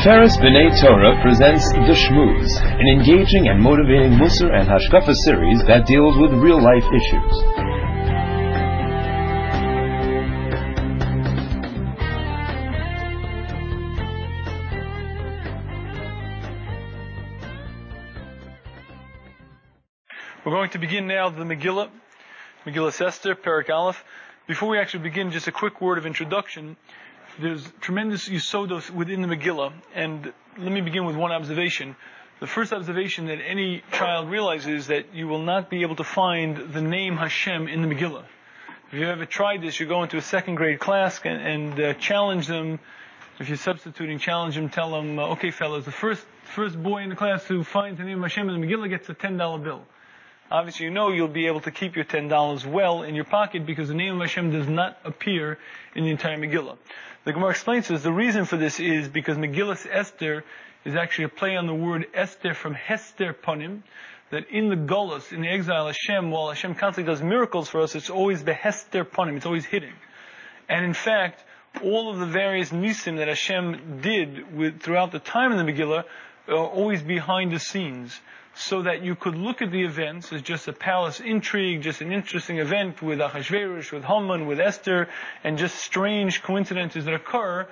Tiferes B'nai Torah presents The Shmooze, an engaging and motivating Musar and Hashkafa series that deals with real life issues. We're going to begin now the Megillah, Megillas Esther, Perek Aleph. Before we actually begin, just a quick word of introduction there's tremendous yisodos within the Megillah, and let me begin with one observation. The first observation that any child realizes is that you will not be able to find the name Hashem in the Megillah. If you ever tried this, you go into a second grade class and, and uh, challenge them. If you're substituting, challenge them, tell them, uh, okay, fellas, the first first boy in the class who finds the name of Hashem in the Megillah gets a ten dollar bill. Obviously, you know you'll be able to keep your ten dollars well in your pocket because the name of Hashem does not appear in the entire Megillah. The Gemara explains this. The reason for this is because Megillas Esther is actually a play on the word Esther from Hester Ponim, that in the Golos, in the exile, Hashem, while Hashem constantly does miracles for us, it's always the Hester Ponim, it's always hidden. And in fact, all of the various nisim that Hashem did with, throughout the time in the Megillah are always behind the scenes so that you could look at the events as just a palace intrigue, just an interesting event with Achashverosh, with Haman, with Esther, and just strange coincidences that occur.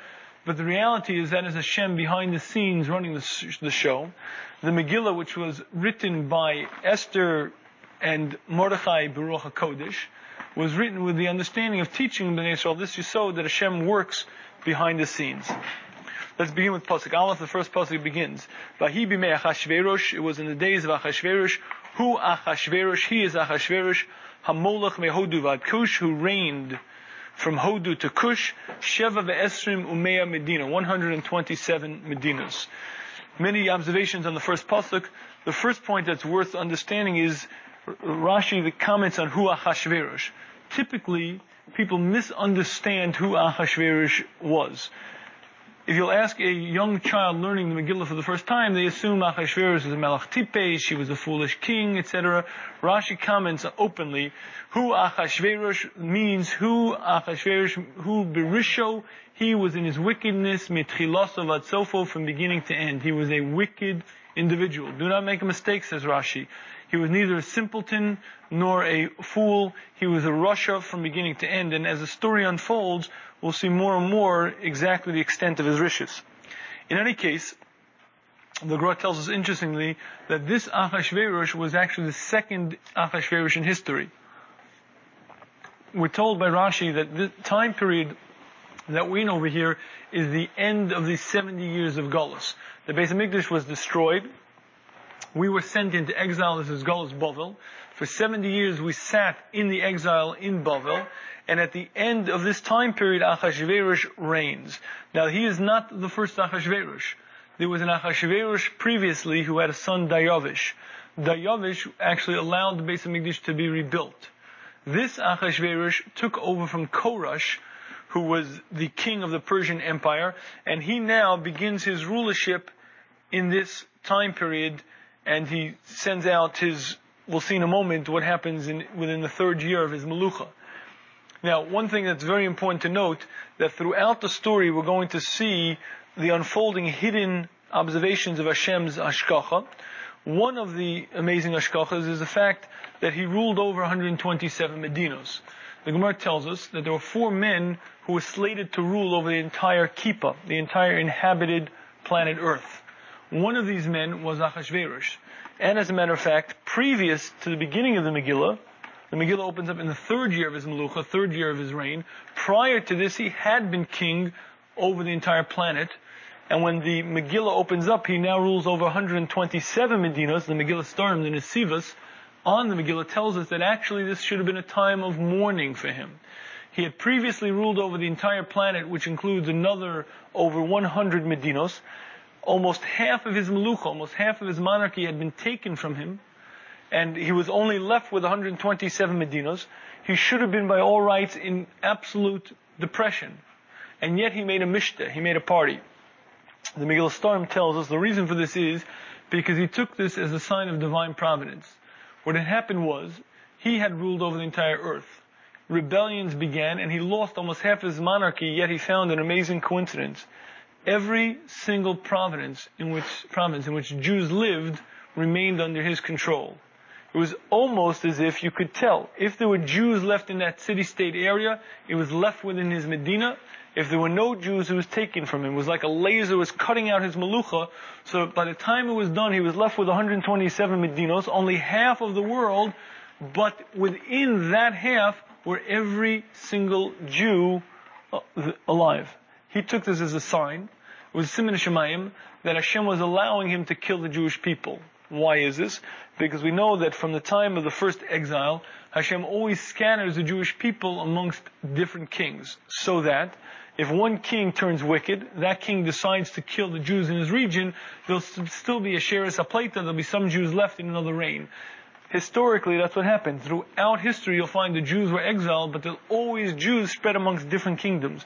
But the reality is that is Hashem behind the scenes running the, the show. The Megillah, which was written by Esther and Mordechai B'ruach HaKodesh, was written with the understanding of teaching the Israel this you saw that Hashem works behind the scenes. Let's begin with Pasuk Aleph. The first Pasuk begins. Vahi b'mei Achashverosh. It was in the days of Achashverosh. Who Achashverosh? He is Achashverosh. Hamolach mehodu vad Kush, who reigned from Hodu to Kush. Sheva ve'esrim umeya Medina. 127 Medinas. Many observations on the first Pasuk. The first point that's worth understanding is Rashi the comments on who Achashverosh. Typically, people misunderstand who Achashverosh was. If you'll ask a young child learning the Megillah for the first time, they assume Achashverosh is a Melech Tipesh, she was a foolish king, etc. Rashi comments openly, who Achashverosh means who Achashverosh, who Berisho, he was in his wickedness, mitchilosav atzofo, from beginning to end. He was a wicked individual. Do not make a mistake, says Rashi. He was neither a simpleton nor a fool. He was a rasha from beginning to end. And as the story unfolds, we'll see more and more exactly the extent of his riches. In any case, the Gemara tells us interestingly that this Achashverosh was actually the second Achashverosh in history. We're told by Rashi that the time period that we know over here is the end of the 70 years of Golos. The Beis Hamikdash was destroyed. We were sent into exile. This is Golos Bavel. For 70 years we sat in the exile in Bavel, and at the end of this time period, Achashverosh reigns. Now, he is not the first Achashverosh. There was an Achashverosh previously who had a son, Dayavish. Dayavish actually allowed the Beis Hamikdash to be rebuilt. This Achashverosh took over from Koresh, who was the king of the Persian Empire, and he now begins his rulership in this time period, and he sends out his, we'll see in a moment what happens in, within the third year of his Melucha. Now, one thing that's very important to note, that throughout the story we're going to see the unfolding hidden observations of Hashem's Hashgacha. One of the amazing Hashgachas is the fact that he ruled over 127 Medinos. The Gemara tells us that there were four men who were slated to rule over the entire Kippah, the entire inhabited planet Earth. One of these men was Achashverosh. And as a matter of fact, previous to the beginning of the Megillah, the Megillah opens up in the third year of his Melucha, third year of his reign. Prior to this, he had been king over the entire planet. And when the Megillah opens up, he now rules over 127 Medinas. The Megillas Sesarim, the Nesivas, on the Megillah tells us that actually this should have been a time of mourning for him. He had previously ruled over the entire planet, which includes another over 100 Medinos. Almost half of his Melucha, almost half of his monarchy had been taken from him and he was only left with 127 Medinos, he should have been by all rights in absolute depression. And yet he made a mishta, he made a party. The Megillas Sesarim tells us the reason for this is because he took this as a sign of divine providence. What had happened was, he had ruled over the entire earth. Rebellions began and he lost almost half his monarchy, yet he found an amazing coincidence. Every single province in which province in which Jews lived remained under his control. It was almost as if you could tell if there were Jews left in that city-state area, it was left within his Medina. If there were no Jews, it was taken from him. It was like a laser was cutting out his malucha. So by the time it was done, he was left with 127 Medinos, only half of the world, but within that half were every single Jew uh, alive. He took this as a sign, it was Shemayim, that Hashem was allowing him to kill the Jewish people. Why is this? Because we know that from the time of the first exile, Hashem always scatters the Jewish people amongst different kings, so that if one king turns wicked, that king decides to kill the Jews in his region, there'll still be a Sheres Apleta, there'll be some Jews left in another reign. Historically, that's what happened. Throughout history, you'll find the Jews were exiled, but there's always Jews spread amongst different kingdoms.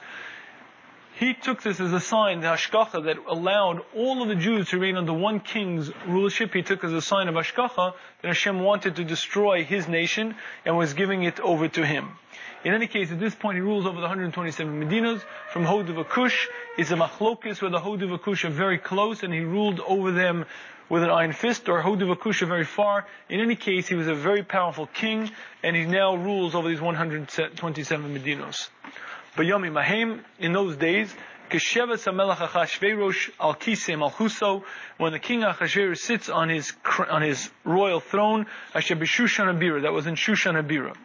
He took this as a sign, the Hashgacha, that allowed all of the Jews to reign under one king's rulership. He took as a sign of Hashgacha that Hashem wanted to destroy his nation and was giving it over to him. In any case, at this point, he rules over the 127 Medinas. From Hodiv Kush is a machlokis where the Hodiv Kush are very close, and he ruled over them with an iron fist, or Hodiv Kush are very far. In any case, he was a very powerful king, and he now rules over these 127 Medinos. Yomi Mahem, in those days, Kesheves HaMelech Achashverosh al Kisei Malchuso, when the king Achashverosh sits on his, on his royal throne, Asher Abira, that was in Shushan Habira.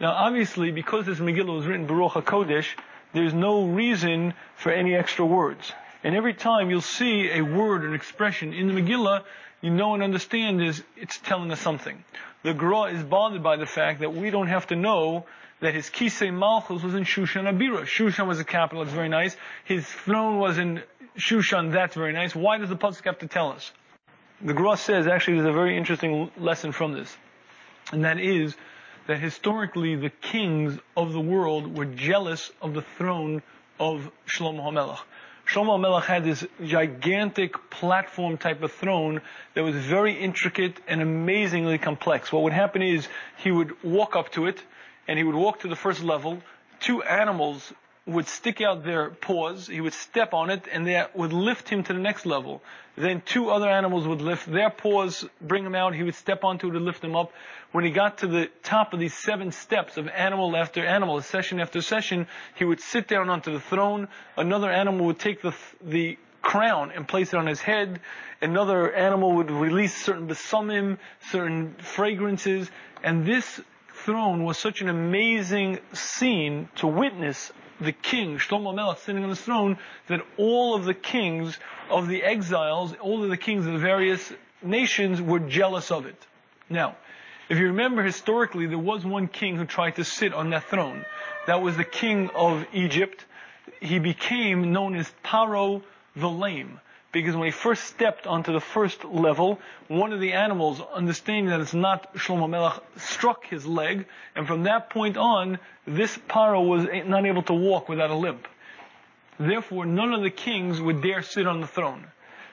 Now obviously, because this Megillah was written B'ruach HaKodesh, there's no reason for any extra words. And every time you'll see a word or an expression in the Megillah, you know and understand is it's telling us something. The Gra is bothered by the fact that we don't have to know that his Kisei Malchus was in Shushan Abira. Shushan was the capital, it's very nice. His throne was in Shushan, that's very nice. Why does the Pasuk have to tell us? The Gra says, actually, there's a very interesting lesson from this. And that is that historically the kings of the world were jealous of the throne of Shlomo HaMelech. Shlomo HaMelech had this gigantic platform type of throne that was very intricate and amazingly complex. What would happen is he would walk up to it, and he would walk to the first level. Two animals would stick out their paws, he would step on it, and they would lift him to the next level. Then two other animals would lift their paws, bring him out, he would step onto it to lift him up. When he got to the top of these seven steps of animal after animal, session after session, he would sit down onto the throne, another animal would take the, the crown and place it on his head, another animal would release certain besumim, certain fragrances, and this throne was such an amazing scene to witness the king, Shlomo Melech, sitting on his throne, that all of the kings of the exiles, all of the kings of the various nations were jealous of it. Now, if you remember historically, there was one king who tried to sit on that throne. That was the king of Egypt. He became known as Paro the Lame because when he first stepped onto the first level, one of the animals, understanding that it's not Shlomo Melech, struck his leg, and from that point on, this Paro was not able to walk without a limp. Therefore, none of the kings would dare sit on the throne.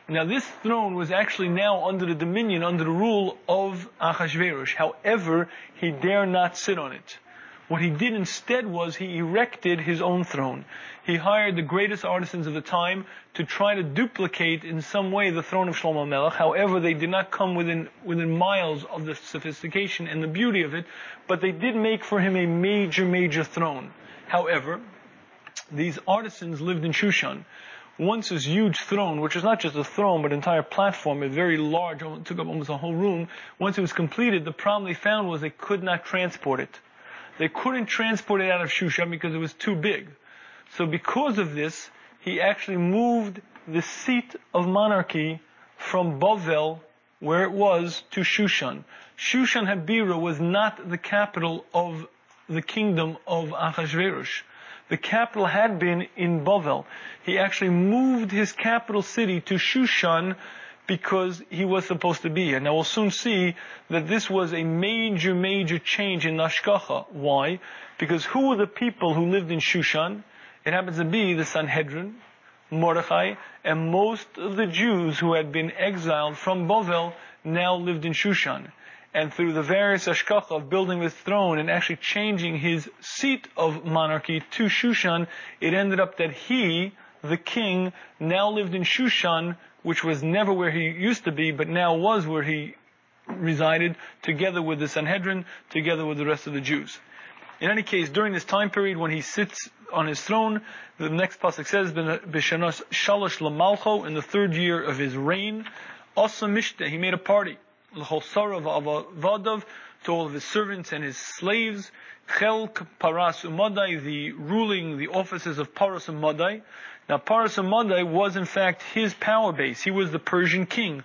Now, this throne was actually now under the dominion, under the rule of Achashverosh. However, he dare not sit on it. What he did instead was he erected his own throne. He hired the greatest artisans of the time to try to duplicate in some way the throne of Shlomo Melech. However, they did not come within, within miles of the sophistication and the beauty of it, but they did make for him a major, major throne. However, these artisans lived in Shushan. Once this huge throne, which is not just a throne, but an entire platform, a very large, took up almost a whole room, once it was completed, the problem they found was they could not transport it. They couldn't transport it out of Shushan because it was too big. So because of this, he actually moved the seat of monarchy from Bavel, where it was, to Shushan. Shushan Habira was not the capital of the kingdom of Achashverosh. The capital had been in Bavel. He actually moved his capital city to Shushan because he was supposed to be here. Now we'll soon see that this was a major, major change in hashgacha. Why? Because who were the people who lived in Shushan? It happens to be the Sanhedrin, Mordechai, and most of the Jews who had been exiled from Bovel now lived in Shushan. And through the various hashgacha of building this throne and actually changing his seat of monarchy to Shushan, it ended up that he the king, now lived in Shushan, which was never where he used to be, but now was where he resided, together with the Sanhedrin, together with the rest of the Jews. In any case, during this time period when he sits on his throne, the next pasuk says, "B'shanos shalosh lamalcho," in the third year of his reign, Asa mishte, he made a party, to all of his servants and his slaves, chelk paras umadai, the ruling the offices of paras umadai. Now, paras umadai was in fact his power base. He was the Persian king.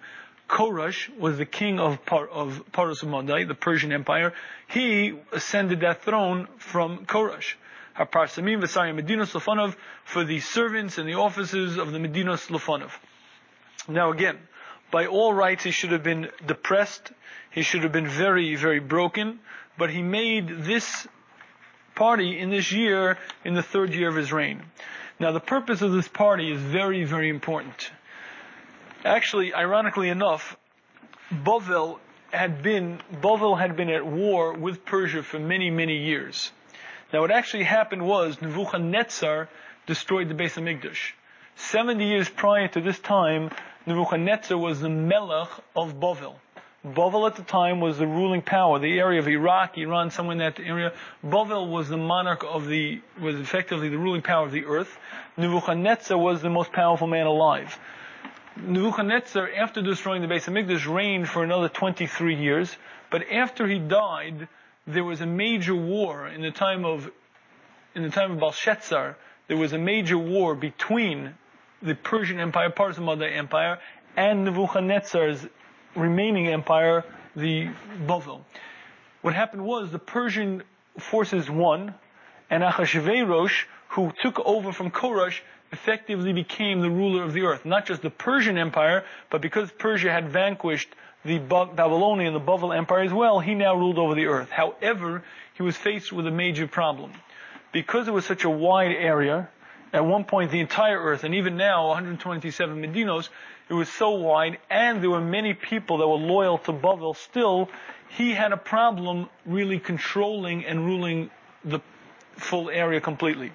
Koresh was the king of, Par- of Paras umadai, the Persian Empire. He ascended that throne from Koresh. Haparsamim v'sayim Medinos Lofanov for the servants and the offices of the Medinos Lofanov. Now again, by all rights he should have been depressed, he should have been very, very broken, but he made this party in this year, in the third year of his reign. Now the purpose of this party is very, very important. Actually, ironically enough, Bovel had been, Bovel had been at war with Persia for many, many years. Now what actually happened was Nebuchadnezzar destroyed the Beis Hamikdash. 70 years prior to this time, Nebuchadnezzar was the Melech of Bovel. Bovel at the time was the ruling power, the area of Iraq, Iran, somewhere in that area. Bovel was the monarch of the, was effectively the ruling power of the earth. Nebuchadnezzar was the most powerful man alive. Nebuchadnezzar, after destroying the Beis Hamikdash, reigned for another 23 years. But after he died, there was a major war in the time of, in the time of Belshazzar. There was a major war between the Persian Empire, Parsamada Empire, and Nebuchadnezzar's remaining empire, the Bavel. What happened was the Persian forces won, and Achashverosh, who took over from Koresh, effectively became the ruler of the earth. Not just the Persian Empire, but because Persia had vanquished the Babylonian, the Bavel Empire as well, he now ruled over the earth. However, he was faced with a major problem. Because it was such a wide area, at one point the entire earth, and even now 127 Medinos, it was so wide, and there were many people that were loyal to Bavel still, he had a problem really controlling and ruling the full area completely.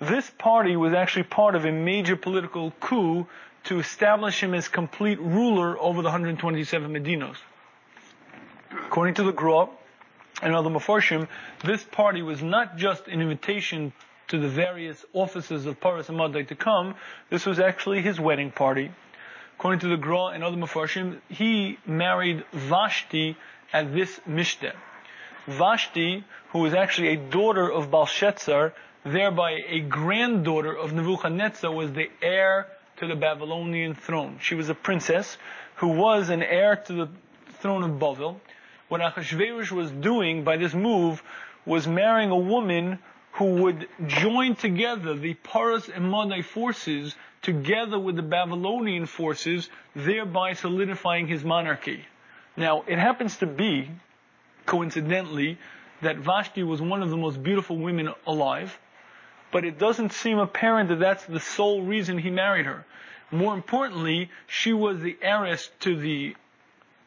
This party was actually part of a major political coup to establish him as complete ruler over the 127 Medinos. According to the Gra and other Mefarshim, this party was not just an invitation to the various offices of Paras and to come, this was actually his wedding party. According to the Gra and other Mefarshim, he married Vashti at this Mishte. Vashti, who was actually a daughter of Belshazzar, thereby a granddaughter of Nebuchadnezzar, was the heir to the Babylonian throne. She was a princess who was an heir to the throne of Bavel. What Achashverosh was doing by this move was marrying a woman who would join together the Paras and Madai forces together with the Babylonian forces, thereby solidifying his monarchy. Now, it happens to be, coincidentally, that Vashti was one of the most beautiful women alive, but it doesn't seem apparent that that's the sole reason he married her. More importantly, she was the heiress to the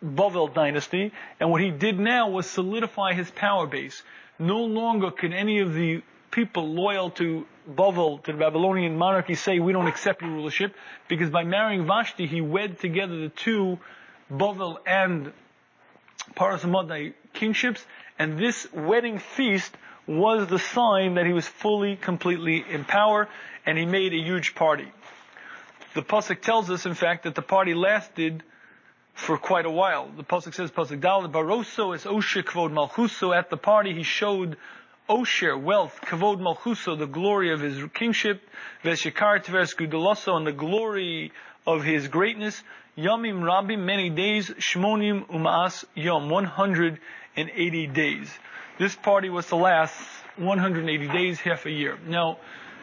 Bavel dynasty, and what he did now was solidify his power base. No longer could any of the people loyal to Bavel, to the Babylonian monarchy, say, we don't accept your rulership, because by marrying Vashti, he wed together the two Bavel and Parasamadai kingships, and this wedding feast was the sign that he was fully, completely in power, and he made a huge party. The Pasuk tells us, in fact, that the party lasted for quite a while. The Pasuk says, Pasuk Dal, Baroso is Osher Kvod Malchuso. At the party, he showed Osher, wealth, Kavod Malchuso, the glory of his kingship, Veshikar Tveres Gudaloso, and the glory of his greatness, Yamim Rabim, many days, Shmonim Umas Yom, 180 days. This party was to last 180 days, half a year. Now,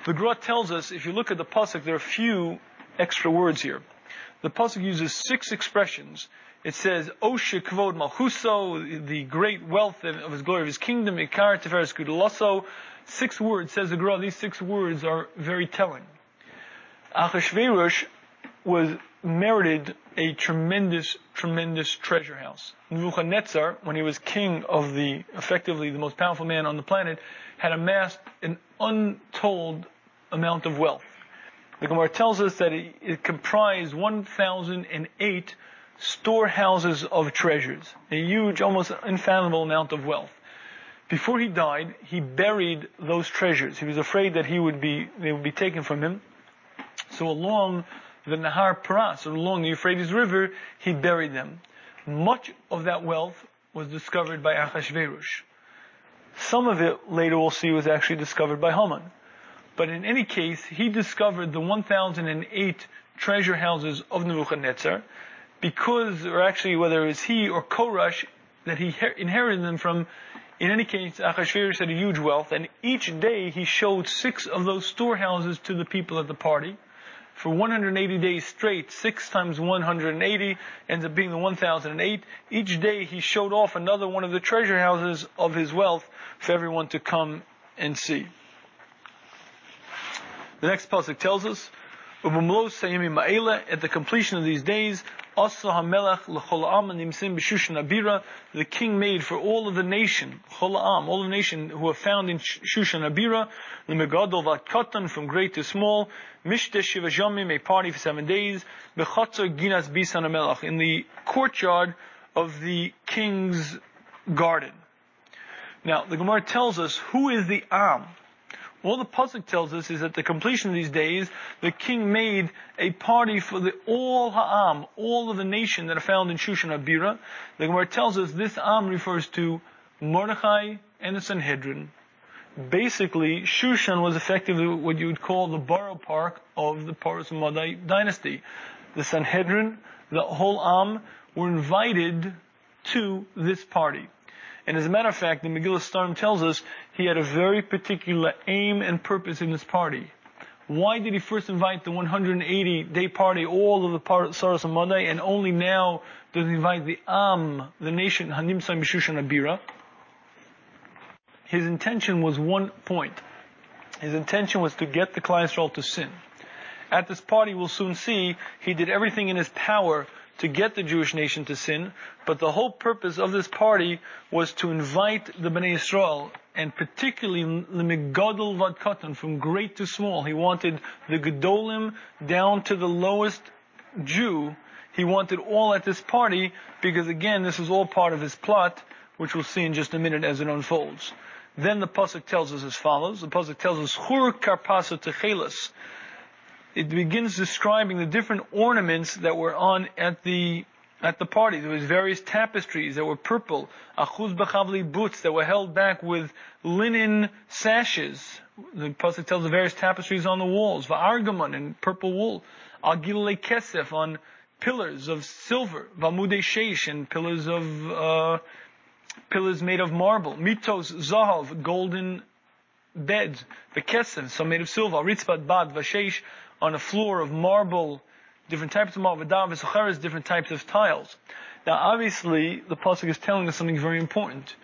the Gra tells us, if you look at the Pasuk, there are a few extra words here. The Pasuk uses six expressions. It says, Oshe Kvod Malchuso, the great wealth of his glory of his kingdom, Ikar Tiferes Kudaloso. Six words, says the Gra, these six words are very telling. Achashverosh was merited a tremendous, tremendous treasure house. Nebuchadnezzar, when he was king of the, effectively the most powerful man on the planet, had amassed an untold amount of wealth. The Gemara tells us that it, it comprised 1,008 storehouses of treasures, a huge, almost infathomable amount of wealth. Before he died, he buried those treasures. He was afraid that he would be, they would be taken from him. So along the Nahar Paras, or along the Euphrates River, he buried them. Much of that wealth was discovered by Achashverosh. Some of it later we'll see was actually discovered by Haman. But in any case, he discovered the 1008 treasure houses of Nebuchadnezzar because, or actually whether it was he or Koresh that he inherited them from, in any case, Achashverosh had a huge wealth, and each day he showed six of those storehouses to the people at the party. For 180 days straight, six times 180 ends up being the 1008. Each day he showed off another one of the treasure houses of his wealth for everyone to come and see. The next pasuk tells us, at the completion of these days, the king made for all of the nation, all of the nation who are found in Shushan Habira, the Megadol Katan from great to small, Mishte Shiva Jamim, a party for seven days, Bechatzer Ginas Bisan Melach, in the courtyard of the king's garden. Now, the Gemara tells us who is the Am. All the pasuk tells us is at the completion of these days, the king made a party for the all ha'am, all of the nation that are found in Shushan Habira. The Gemara tells us this am refers to Mordechai and the Sanhedrin. Basically, Shushan was effectively what you would call the borough park of the Paras Madai dynasty. The Sanhedrin, the whole am, were invited to this party. And as a matter of fact, the Megillas Sesarim tells us he had a very particular aim and purpose in this party. Why did he first invite the 180 day party, all of the part Saras Monday, and only now does he invite the Am, the nation, Hanimsa Mishushan Abira? His intention was one point. His intention was to get the Yisrael to sin. At this party, we'll soon see, he did everything in his power to get the Jewish nation to sin, but the whole purpose of this party was to invite the Bnei Israel, and particularly the Megadol Vad from great to small. He wanted the Gedolim down to the lowest Jew. He wanted all at this party, because again, this is all part of his plot, which we'll see in just a minute as it unfolds. Then the pasuk tells us as follows. The pasuk tells us, "Hur karpasa techelas." It begins describing the different ornaments that were on at the at the party. There was various tapestries that were purple, achuz b'chavli butz that were held back with linen sashes. The pasuk tells the various tapestries on the walls, va'argamon in purple wool, agilei kesef on pillars of silver, vamudei sheish and pillars of uh, pillars made of marble, mitos zahav golden beds, the kesef some made of silver, ritzvat bad vashesh on a floor of marble, different types of marble, different types of tiles. Now, obviously, the pasuk is telling us something very important.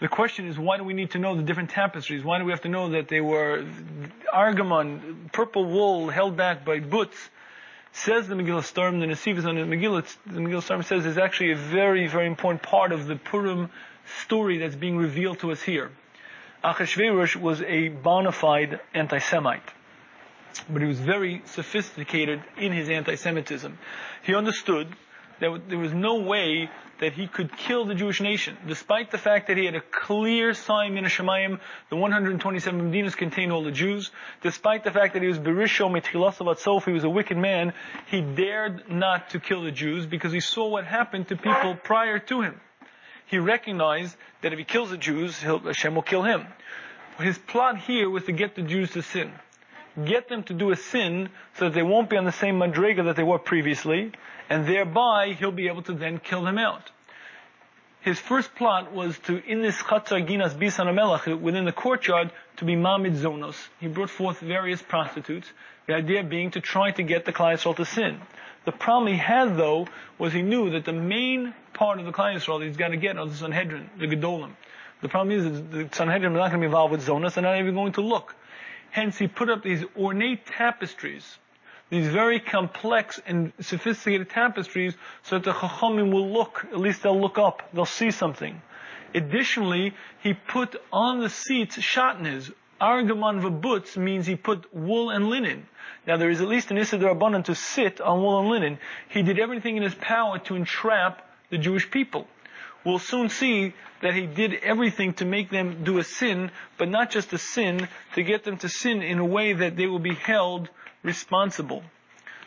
The question is, why do we need to know the different tapestries? Why do we have to know that they were argamon, purple wool held back by butz? Says the Megillas Sesarim, the Nesivas on the Megillah, the Megillas Sesarim says is actually a very, very important part of the Purim story that's being revealed to us here. Achashverosh was a bona fide anti-Semite but he was very sophisticated in his anti-Semitism. He understood that there was no way that he could kill the Jewish nation, despite the fact that he had a clear sign in Shemayim, the 127 Medinas contained all the Jews, despite the fact that he was Berisho Mitchilasav he was a wicked man, he dared not to kill the Jews because he saw what happened to people prior to him. He recognized that if he kills the Jews, Hashem will kill him. His plot here was to get the Jews to sin get them to do a sin so that they won't be on the same madrega that they were previously, and thereby he'll be able to then kill them out. His first plot was to, in this Chatzar Ginas Bisan Amelach, within the courtyard, to be Mamid Zonos. He brought forth various prostitutes, the idea being to try to get the Klal to sin. The problem he had, though, was he knew that the main part of the Yisrael he's got to get are the Sanhedrin, the Gedolim. The problem is that the Sanhedrin are not going to be involved with Zonas, and not even going to look. Hence, he put up these ornate tapestries, these very complex and sophisticated tapestries, so that the Chachamim will look, at least they'll look up, they'll see something. Additionally, he put on the seats shatnez. Argaman v'butz means he put wool and linen. Now there is at least an Issa Rabbanan to sit on wool and linen. He did everything in his power to entrap the Jewish people. We'll soon see that he did everything to make them do a sin, but not just a sin, to get them to sin in a way that they will be held responsible.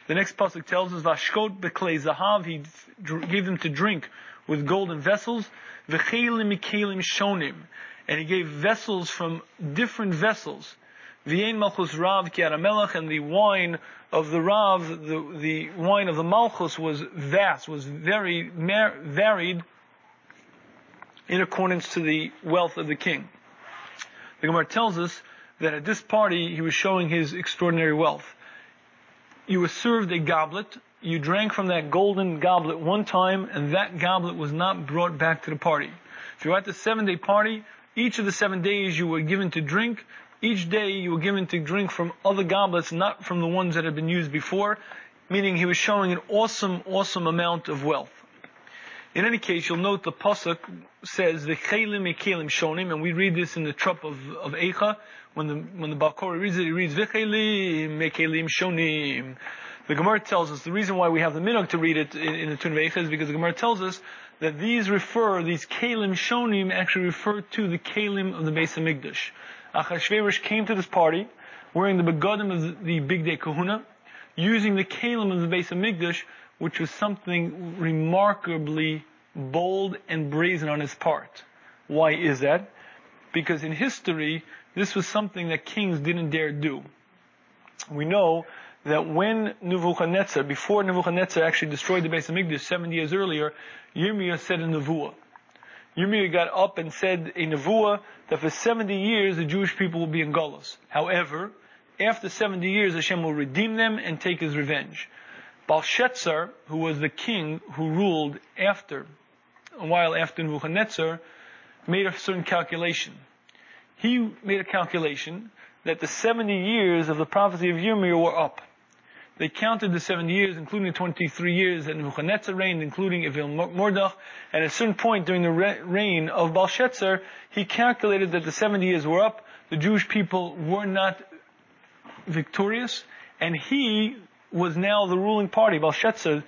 The next pasuk tells us, "Vashkot beklei zahav." He gave them to drink with golden vessels. V'chelim mikelim shonim, and he gave vessels from different vessels. V'yein malchus rav ki and the wine of the rav, the, the wine of the malchus was vast, was very varied in accordance to the wealth of the king. The Gemara tells us that at this party he was showing his extraordinary wealth. You were served a goblet, you drank from that golden goblet one time, and that goblet was not brought back to the party. At the seven day party, each of the seven days you were given to drink, each day you were given to drink from other goblets, not from the ones that had been used before, meaning he was showing an awesome, awesome amount of wealth. In any case, you'll note the pasuk says the chelim ekelim shonim, and we read this in the trup of, of Eicha. When the when the Balkori reads it, he reads v'chelim ekelim shonim. The Gemara tells us the reason why we have the minhag to read it in, in the Tun of Eicha is because the Gemara tells us that these refer, these kelim shonim actually refer to the kelim of the Beis Hamikdash. Achashverosh came to this party wearing the begadim of the, the bigdei kehunah, using the kelim of the Beis Hamikdash which was something remarkably bold and brazen on his part. Why is that? Because in history, this was something that kings didn't dare do. We know that when Nebuchadnezzar, before Nebuchadnezzar actually destroyed the Beis Hamikdash 70 years earlier, Yirmiyah said a nevuah. Yirmiyah got up and said a nevuah that for 70 years the Jewish people will be in Gullus. However, after 70 years Hashem will redeem them and take his revenge. Belshazzar, who was the king who ruled after, a while after Nebuchadnezzar, made a certain calculation. He made a calculation that the 70 years of the prophecy of Yirmiyah were up. They counted the 70 years, including the 23 years that Nebuchadnezzar reigned, including Evil Merodach. And at a certain point during the reign of Belshazzar, he calculated that the 70 years were up, the Jewish people were not victorious, and he was now the ruling party. Belshazzar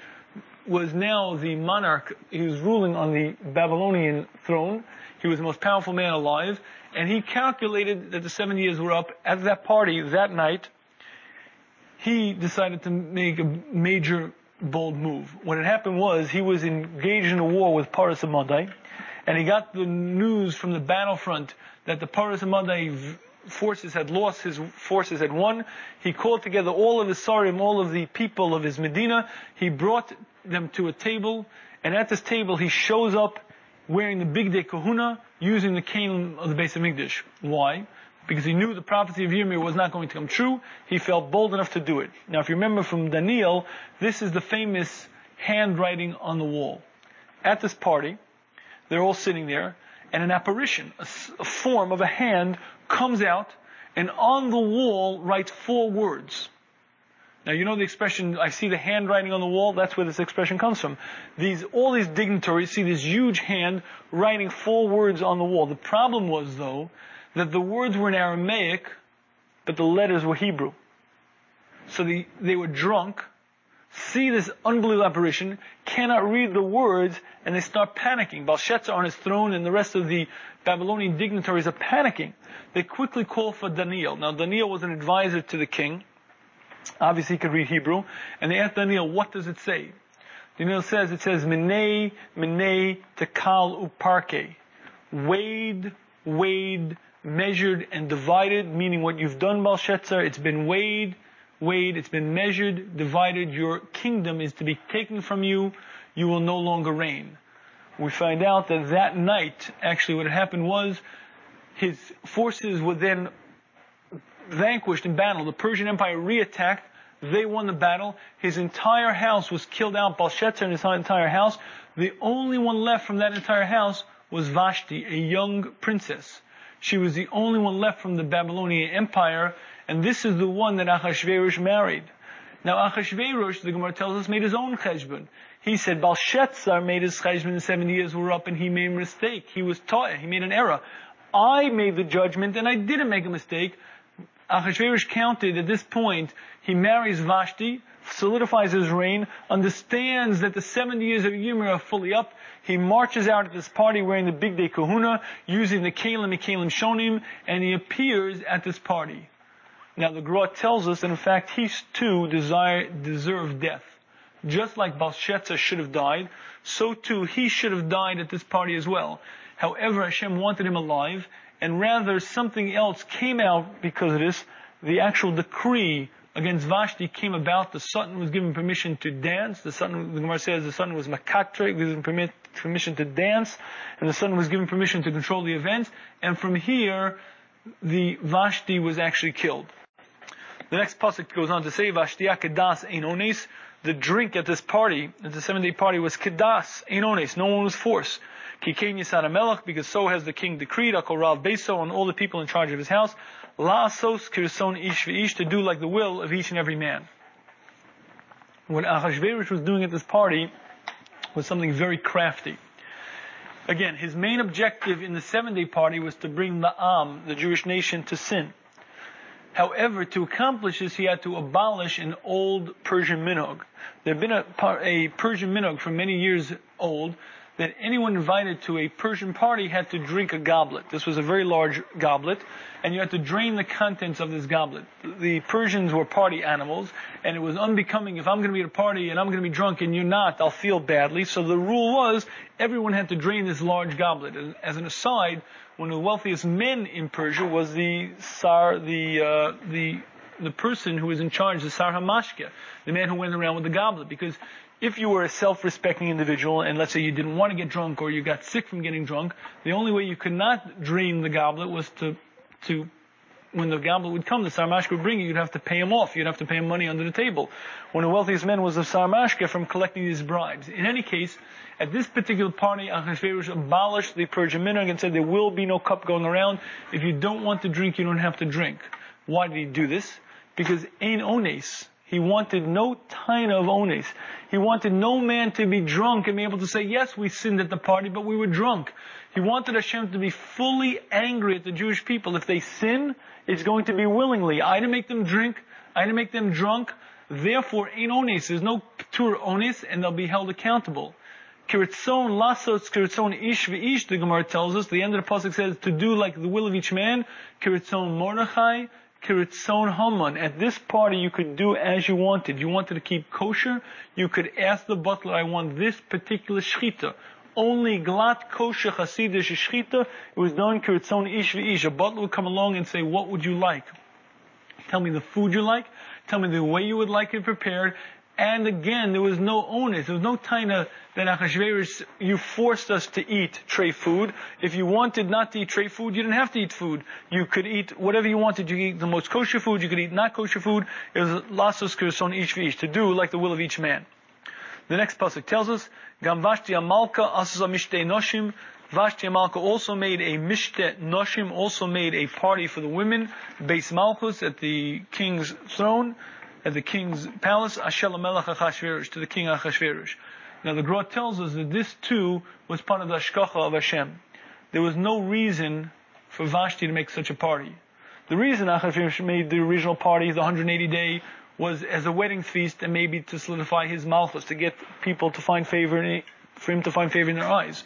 was now the monarch. He was ruling on the Babylonian throne. He was the most powerful man alive. And he calculated that the 70 years were up. At that party, that night, he decided to make a major bold move. What had happened was he was engaged in a war with Paras Amadai, and he got the news from the battlefront that the Paras Amadai forces had lost, his forces had won. He called together all of his Sarim, all of the people of his Medina. He brought them to a table, and at this table he shows up wearing the bigdei kehunah, using the cane of the Beis Hamikdash. Why? Because he knew the prophecy of Yirmiyah was not going to come true. He felt bold enough to do it. Now, if you remember from Daniel, this is the famous handwriting on the wall. At this party, they're all sitting there, and an apparition, a, a form of a hand comes out and on the wall writes four words. Now you know the expression, I see the handwriting on the wall, that's where this expression comes from. These, all these dignitaries see this huge hand writing four words on the wall. The problem was though, that the words were in Aramaic, but the letters were Hebrew. So the, they were drunk, see this unbelievable apparition, cannot read the words, and they start panicking. Belshazzar on his throne and the rest of the Babylonian dignitaries are panicking. They quickly call for Daniel. Now Daniel was an advisor to the king. Obviously he could read Hebrew. And they asked Daniel, what does it say? Daniel says, it says, Minei, Minei, Tekal, Uparke. Weighed, weighed, measured, and divided, meaning what you've done, Belshazzar, it's been weighed, weighed, it's been measured, divided, your kingdom is to be taken from you, you will no longer reign. We find out that that night, actually what had happened was, his forces were then vanquished in battle. The Persian Empire reattacked, they won the battle, his entire house was killed out, Belshazzar and his entire house. The only one left from that entire house was Vashti, a young princess. She was the only one left from the Babylonian Empire, and this is the one that Achashverosh married. Now Achashverosh, the Gemara tells us, made his own cheshbon. He said Belshazzar made his cheshbon the 70 years were up and he made a mistake. He was taught, he made an error. I made the judgment and I didn't make a mistake. Achashverosh counted at this point, he marries Vashti, solidifies his reign, understands that the 70 years of Yirmiyah are fully up. He marches out at this party wearing the bigdei kehunah, using the Kalim and Kalim Shonim, and he appears at this party. Now the Gra tells us that in fact he too desire, deserved death. Just like Balshetza should have died, so too he should have died at this party as well. However, Hashem wanted him alive, and rather something else came out because of this. The actual decree against Vashti came about. The Satan was given permission to dance. The Satan, the Gemara says, the Satan was makatre, given permission to dance, and the Satan was given permission to control the events. And from here, the Vashti was actually killed. The next pasuk goes on to say, Vashtiya kedas enones. The drink at this party, at the seven day party, was kedas enones. No one was forced. Kikein Melech, because so has the king decreed, Akoral Beso, on all the people in charge of his house, La Sos Kirson Ish V'ish, to do like the will of each and every man. What Achashverosh was doing at this party was something very crafty. Again, his main objective in the seven day party was to bring the Am, the Jewish nation, to sin. However, to accomplish this, he had to abolish an old Persian minhag. There had been a, a Persian minhag for many years old that anyone invited to a Persian party had to drink a goblet. This was a very large goblet, and you had to drain the contents of this goblet. The Persians were party animals, and it was unbecoming if I'm going to be at a party and I'm going to be drunk and you're not, I'll feel badly. So the rule was everyone had to drain this large goblet. And as an aside, one of the wealthiest men in Persia was the Tsar, the uh, the the person who was in charge, the Sar Hamashka, the man who went around with the goblet, because if you were a self-respecting individual and let's say you didn't want to get drunk or you got sick from getting drunk, the only way you could not drain the goblet was to, to, when the goblet would come, the Sarmashka would bring you, you'd have to pay him off. You'd have to pay him money under the table. One of the wealthiest men was the Sarmashka from collecting these bribes. In any case, at this particular party, Achashverosh abolished the Persian minhag and said there will be no cup going around. If you don't want to drink, you don't have to drink. Why did he do this? Because ain ones, he wanted no taina of ones. He wanted no man to be drunk and be able to say, yes, we sinned at the party, but we were drunk. He wanted Hashem to be fully angry at the Jewish people. If they sin, it's going to be willingly. I didn't make them drink. I didn't make them drunk. Therefore, ain't ones. There's no tur ones, and they'll be held accountable. Kiritzon lasot kiritzon ish v'ish, the Gemara tells us. The end of the pasuk says to do like the will of each man. Kiritzon Mordechai, Kiritzon Haman. At this party, you could do as you wanted. You wanted to keep kosher, you could ask the butler, I want this particular shchita. Only glat kosher chasidish shchita. It was done Kiritzon ish v'ish. A butler would come along and say, what would you like? Tell me the food you like. Tell me the way you would like it prepared. And again, there was no onus. There was no taina that Achashverosh, you forced us to eat tray food. If you wanted not to eat tray food, you didn't have to eat food. You could eat whatever you wanted. You could eat the most kosher food. You could eat not kosher food. It was lasos kurson each for each, to do like the will of each man. The next pasuk tells us, Gam Vashti Amalka asasa mishte noshim. Vashti Amalka also made a mishte noshim, also made a party for the women, base malchus at the king's throne at the king's palace, to the king Achashverosh. Now the Gra tells us that this too was part of the Hashgacha of Hashem. There was no reason for Vashti to make such a party. The reason Achashverosh made the original party, the 180 day, was as a wedding feast and maybe to solidify his malchus, to get people to find favor, in, for him to find favor in their eyes.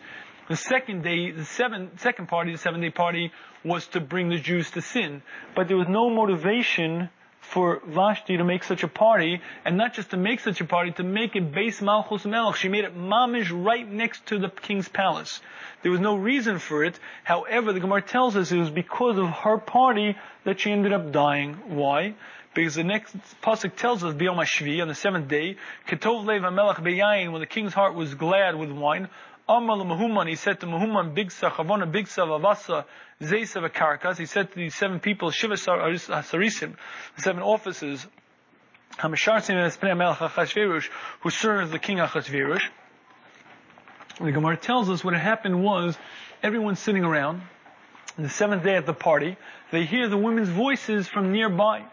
The second day, the seven, second party, the seven day party, was to bring the Jews to sin. But there was no motivation for Vashti to make such a party, and not just to make such a party, to make it base Malchus Melech. She made it mamish right next to the king's palace. There was no reason for it. However, the Gemara tells us it was because of her party that she ended up dying. Why? Because the next pasuk tells us, Biyom Hashvi, on the seventh day, Ketov Lev HaMelech when the king's heart was glad with wine, Amal Mahuman, he said to Mahuman, Bigsa, Charvona, Bigsa, Vavasa, Zeisa, Karkas, he said to these seven people, Shiva Sarisim, the seven officers, who served the king Achashverosh. The Gemara tells us what happened was, everyone's sitting around, the seventh day at the party, they hear the women's voices from nearby.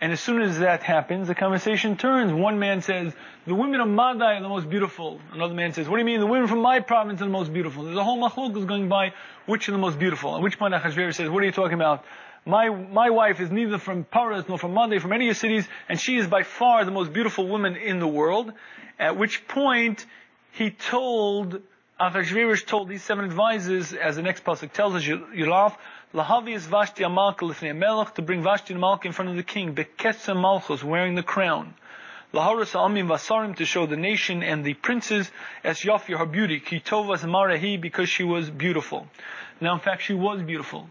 And as soon as that happens, the conversation turns. One man says, the women of Madai are the most beautiful. Another man says, what do you mean the women from my province are the most beautiful? There's a whole machlok is going by which are the most beautiful. At which point Achashverosh says, what are you talking about? my, my wife is neither from Paris nor from Monday, from any of your cities, and she is by far the most beautiful woman in the world. At which point, he told, Achashverosh told these seven advisors, as the next pasuk tells us, Yulav, Lahavi is Vashti Amalka Lifnei Melech, to bring Vashti Amalka in front of the king, Beketsa Malchus, wearing the crown. Laharas Amim Vasarim, to show the nation and the princes, as Yafi, her beauty, Kitova Marahi, because she was beautiful. Now, in fact, she was beautiful.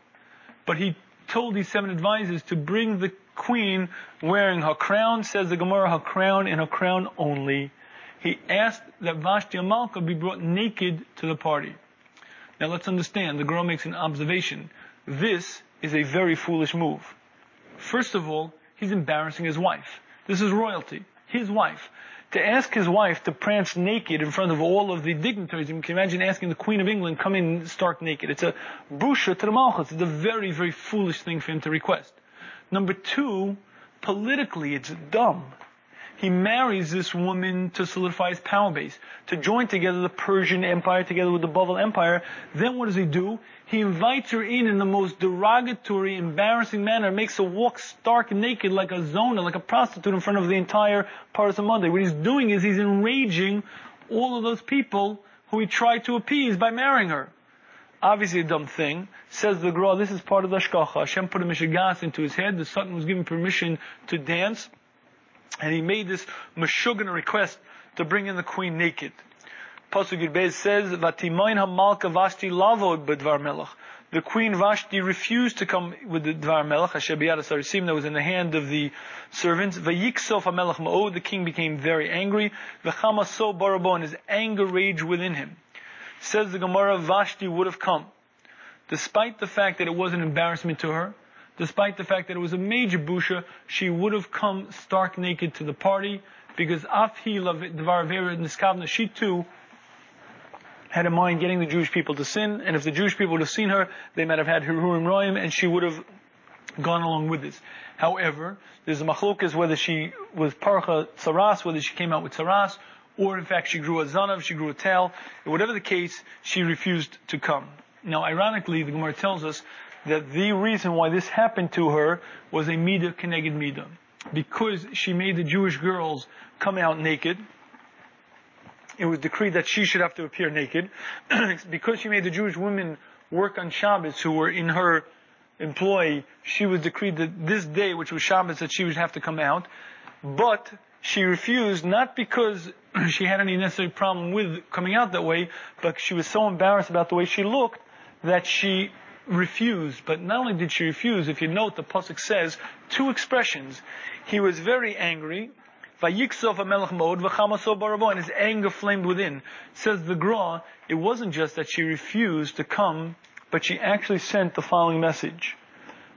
But he told these seven advisors to bring the queen wearing her crown, says the Gemara, her crown and her crown only. He asked that Vashti Amalka be brought naked to the party. Now let's understand, the girl makes an observation. This is a very foolish move. First of all, he's embarrassing his wife. This is royalty. His wife to ask his wife to prance naked in front of all of the dignitaries. You can imagine asking the Queen of England come in stark naked. It's a busha to the malchus. It's a very, very foolish thing for him to request. Number two, politically, it's dumb he marries this woman to solidify his power base, to join together the Persian Empire together with the Bavel Empire. Then what does he do? He invites her in in the most derogatory, embarrassing manner, makes her walk stark naked like a zona, like a prostitute in front of the entire Paras Madai. What he's doing is he's enraging all of those people who he tried to appease by marrying her. Obviously a dumb thing. Says the Gra, this is part of the Hashgacha. Hashem put a Mishigas into his head. The Satan was given permission to dance. And he made this Meshuggah request to bring in the queen naked. Pasuk Yud Beis says, "Vatimain hamalka Vashti lavod melech." The queen Vashti refused to come with the Dvar Melech, Asher Sarisim, that was in the hand of the servants. Vayiksof HaMelech Ma'od, the king became very angry. V'chama so barabo, and his anger raged within him. Says the Gemara, Vashti would have come. Despite the fact that it was an embarrassment to her, despite the fact that it was a major busha, she would have come stark naked to the party because Afhi Dvar Niskavna, she too had in mind getting the Jewish people to sin, and if the Jewish people would have seen her, they might have had Hirurim Roim, and she would have gone along with this. However, there's a machlokas whether she was parcha tsaras, whether she came out with tsaras, or in fact she grew a zanav, she grew a tail. Whatever the case, she refused to come. Now, ironically, the Gemara tells us that the reason why this happened to her was a midah keneged midah. Because she made the Jewish girls come out naked, it was decreed that she should have to appear naked. because she made the Jewish women work on Shabbos who were in her employ, she was decreed that this day, which was Shabbos, that she would have to come out. But she refused, not because she had any necessary problem with coming out that way, but she was so embarrassed about the way she looked that she refused, but not only did she refuse, if you note, the Pasuk says two expressions. He was very angry, and his anger flamed within. Says the Gra, it wasn't just that she refused to come, but she actually sent the following message.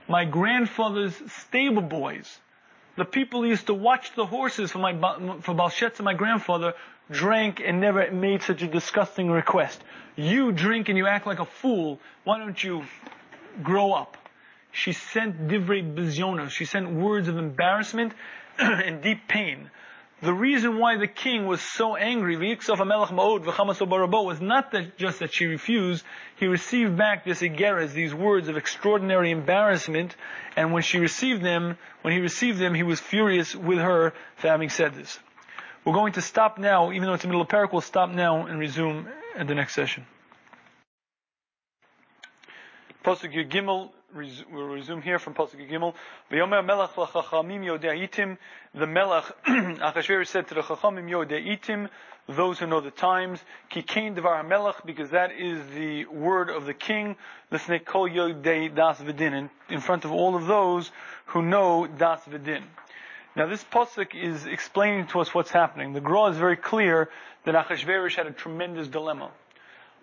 My grandfather's stable boys, the people who used to watch the horses for my for Balshetz and my grandfather, drank and never made such a disgusting request. You drink and you act like a fool. Why don't you grow up? She sent divrei bizyona. She sent words of embarrassment and deep pain. The reason why the king was so angry, was not that just that she refused. He received back this igeres, these words of extraordinary embarrassment, and when she received them, when he received them, he was furious with her for having said this. We're going to stop now, even though it's the middle of Perek, we'll stop now and resume at the next session. Pasuk Gimel, we'll resume here from Pasuk Gimel. V'yomer melech l'chachamim yode'itim, the melech, Achashverosh said to the chachamim yode'itim, those who know the times, ki kain devar melech, because that is the word of the king, l'fnei kol yodei das v'din, in front of all of those who know das v'din. Now this pasuk is explaining to us what's happening. The Gra is very clear that Achashverosh had a tremendous dilemma.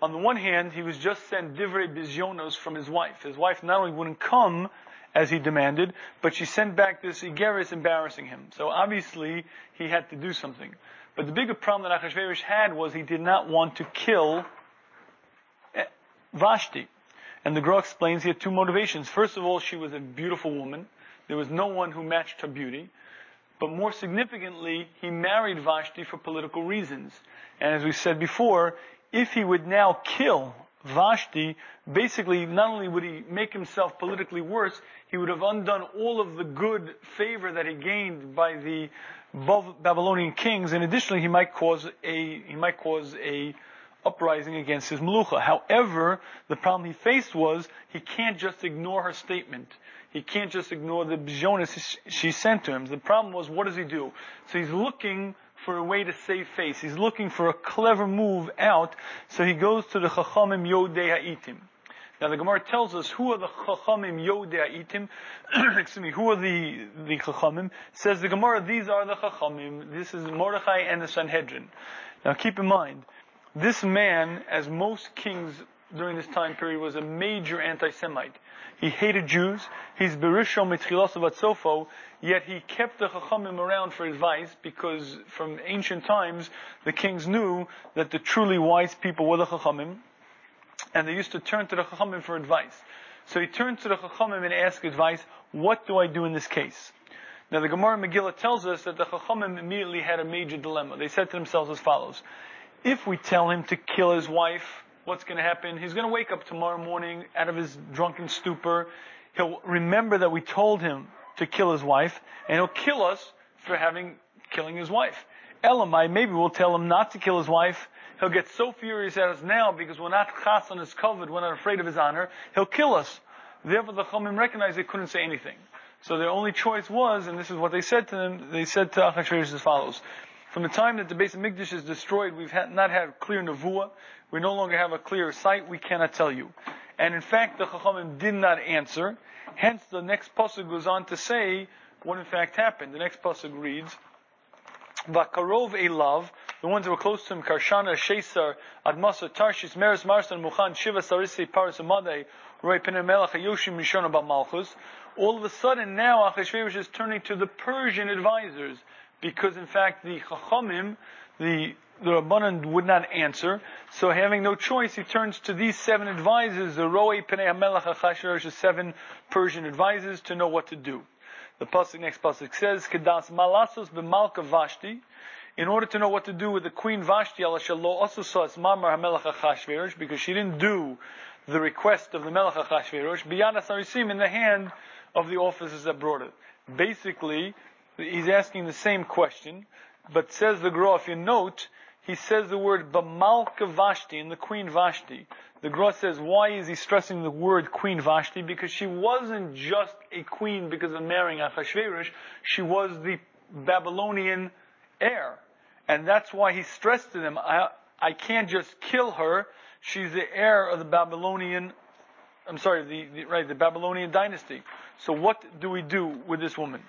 On the one hand, he was just sent divrei bizyonos from his wife. His wife not only wouldn't come as he demanded, but she sent back this igeris embarrassing him. So obviously he had to do something. But the bigger problem that Achashverosh had was he did not want to kill eh, Vashti. And the Gra explains he had two motivations. First of all, she was a beautiful woman. There was no one who matched her beauty. But more significantly, he married Vashti for political reasons. And as we said before, if he would now kill Vashti, basically, not only would he make himself politically worse, he would have undone all of the good favor that he gained by the Babylonian kings, and additionally, he might cause a he might cause a uprising against his Melucha. However, the problem he faced was he can't just ignore her statement. He can't just ignore the bijonis she sent to him. The problem was, what does he do? So he's looking for a way to save face. He's looking for a clever move out. So he goes to the Chachamim Yodei Ha'itim. Now the Gemara tells us who are the Chachamim Yodei Ha'itim. Excuse me, who are the, the Chachamim? Says the Gemara, these are the Chachamim. This is Mordechai and the Sanhedrin. Now keep in mind, this man, as most kings during this time period, was a major anti-Semite. He hated Jews. He's Berisho Mitchilos of yet he kept the Chachamim around for advice because from ancient times the kings knew that the truly wise people were the Chachamim, and they used to turn to the Chachamim for advice. So he turned to the Chachamim and asked advice, what do I do in this case? Now the Gemara Megillah tells us that the Chachamim immediately had a major dilemma. They said to themselves as follows, if we tell him to kill his wife, what's going to happen? He's going to wake up tomorrow morning out of his drunken stupor. He'll remember that we told him to kill his wife, and he'll kill us for having killing his wife. Elamai, maybe we'll tell him not to kill his wife. He'll get so furious at us now because we're not chas on his covered, we're not afraid of his honor. He'll kill us. Therefore, the Chachamim recognized they couldn't say anything. So their only choice was, and this is what they said to them, they said to Achashverosh as follows. From the time that the base of Mikdash is destroyed, we've not had clear nevuah. We no longer have a clear sight. We cannot tell you. And in fact, the Chachamim did not answer. Hence, the next pasuk goes on to say what in fact happened. The next pasuk reads, "Vakarov elav." The ones that were close to him, Karshana, Shesar, Admasa, Tarshish, Meres, Marsan, Mukhan, Shiva, Sarisi, Paris, Amadei, Roy Penemelach, Yoshim, Mishon, Malchus. All of a sudden, now Achashverosh is turning to the Persian advisors because in fact the Chachamim, the the Rabbanan would not answer. So having no choice, he turns to these seven advisors, the Roi Penei HaMelech HaChashverosh, seven Persian advisors, to know what to do. The pasuk, next pasuk says, Kedas Malasos b'Malka Vashti, in order to know what to do with the Queen Vashti, Allah Shalom also saw as Mamar HaMelech HaChashverosh, because she didn't do the request of the Melech HaChashverosh, Biyana Sarisim, in the hand of the officers that brought it. Basically, he's asking the same question, but says the Gra, if you note, he says the word Bamalka Vashti in the Queen Vashti. The Gra says, why is he stressing the word Queen Vashti? Because she wasn't just a queen because of marrying Achashverosh, she was the Babylonian heir. And that's why he stressed to them, I, I can't just kill her, she's the heir of the Babylonian, I'm sorry, the, the right, the Babylonian dynasty. So what do we do with this woman?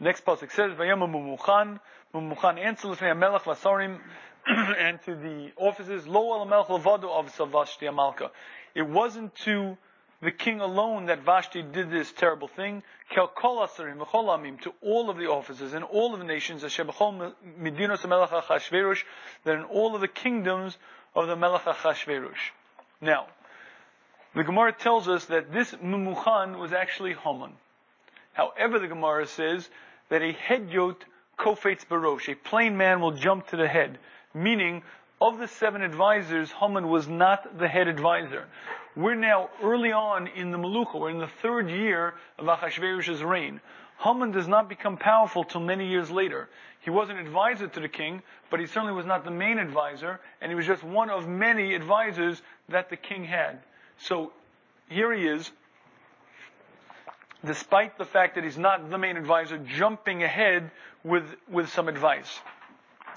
Next pasuk says, "Vayama mumuchan, mumuchan answer l'fnei melech vasarim, and to the officers, lo al melech levado of Savashti Amalka. It wasn't to the king alone that Vashti did this terrible thing. Kel kol asarim amim to all of the officers and all of the nations, asher b'chol medinos melech Achashverosh, that in all of the kingdoms of the melech Achashverosh. Now, the Gemara tells us that this mumuchan was actually Haman. However, the Gemara says that a hedyot kofetz barosh, a plain man will jump to the head. Meaning, of the seven advisors, Haman was not the head advisor. We're now early on in the Malucha. We're in the third year of Achashverosh's reign. Haman does not become powerful till many years later. He was an advisor to the king, but he certainly was not the main advisor, and he was just one of many advisors that the king had. So here he is, despite the fact that he's not the main advisor, jumping ahead with, with some advice.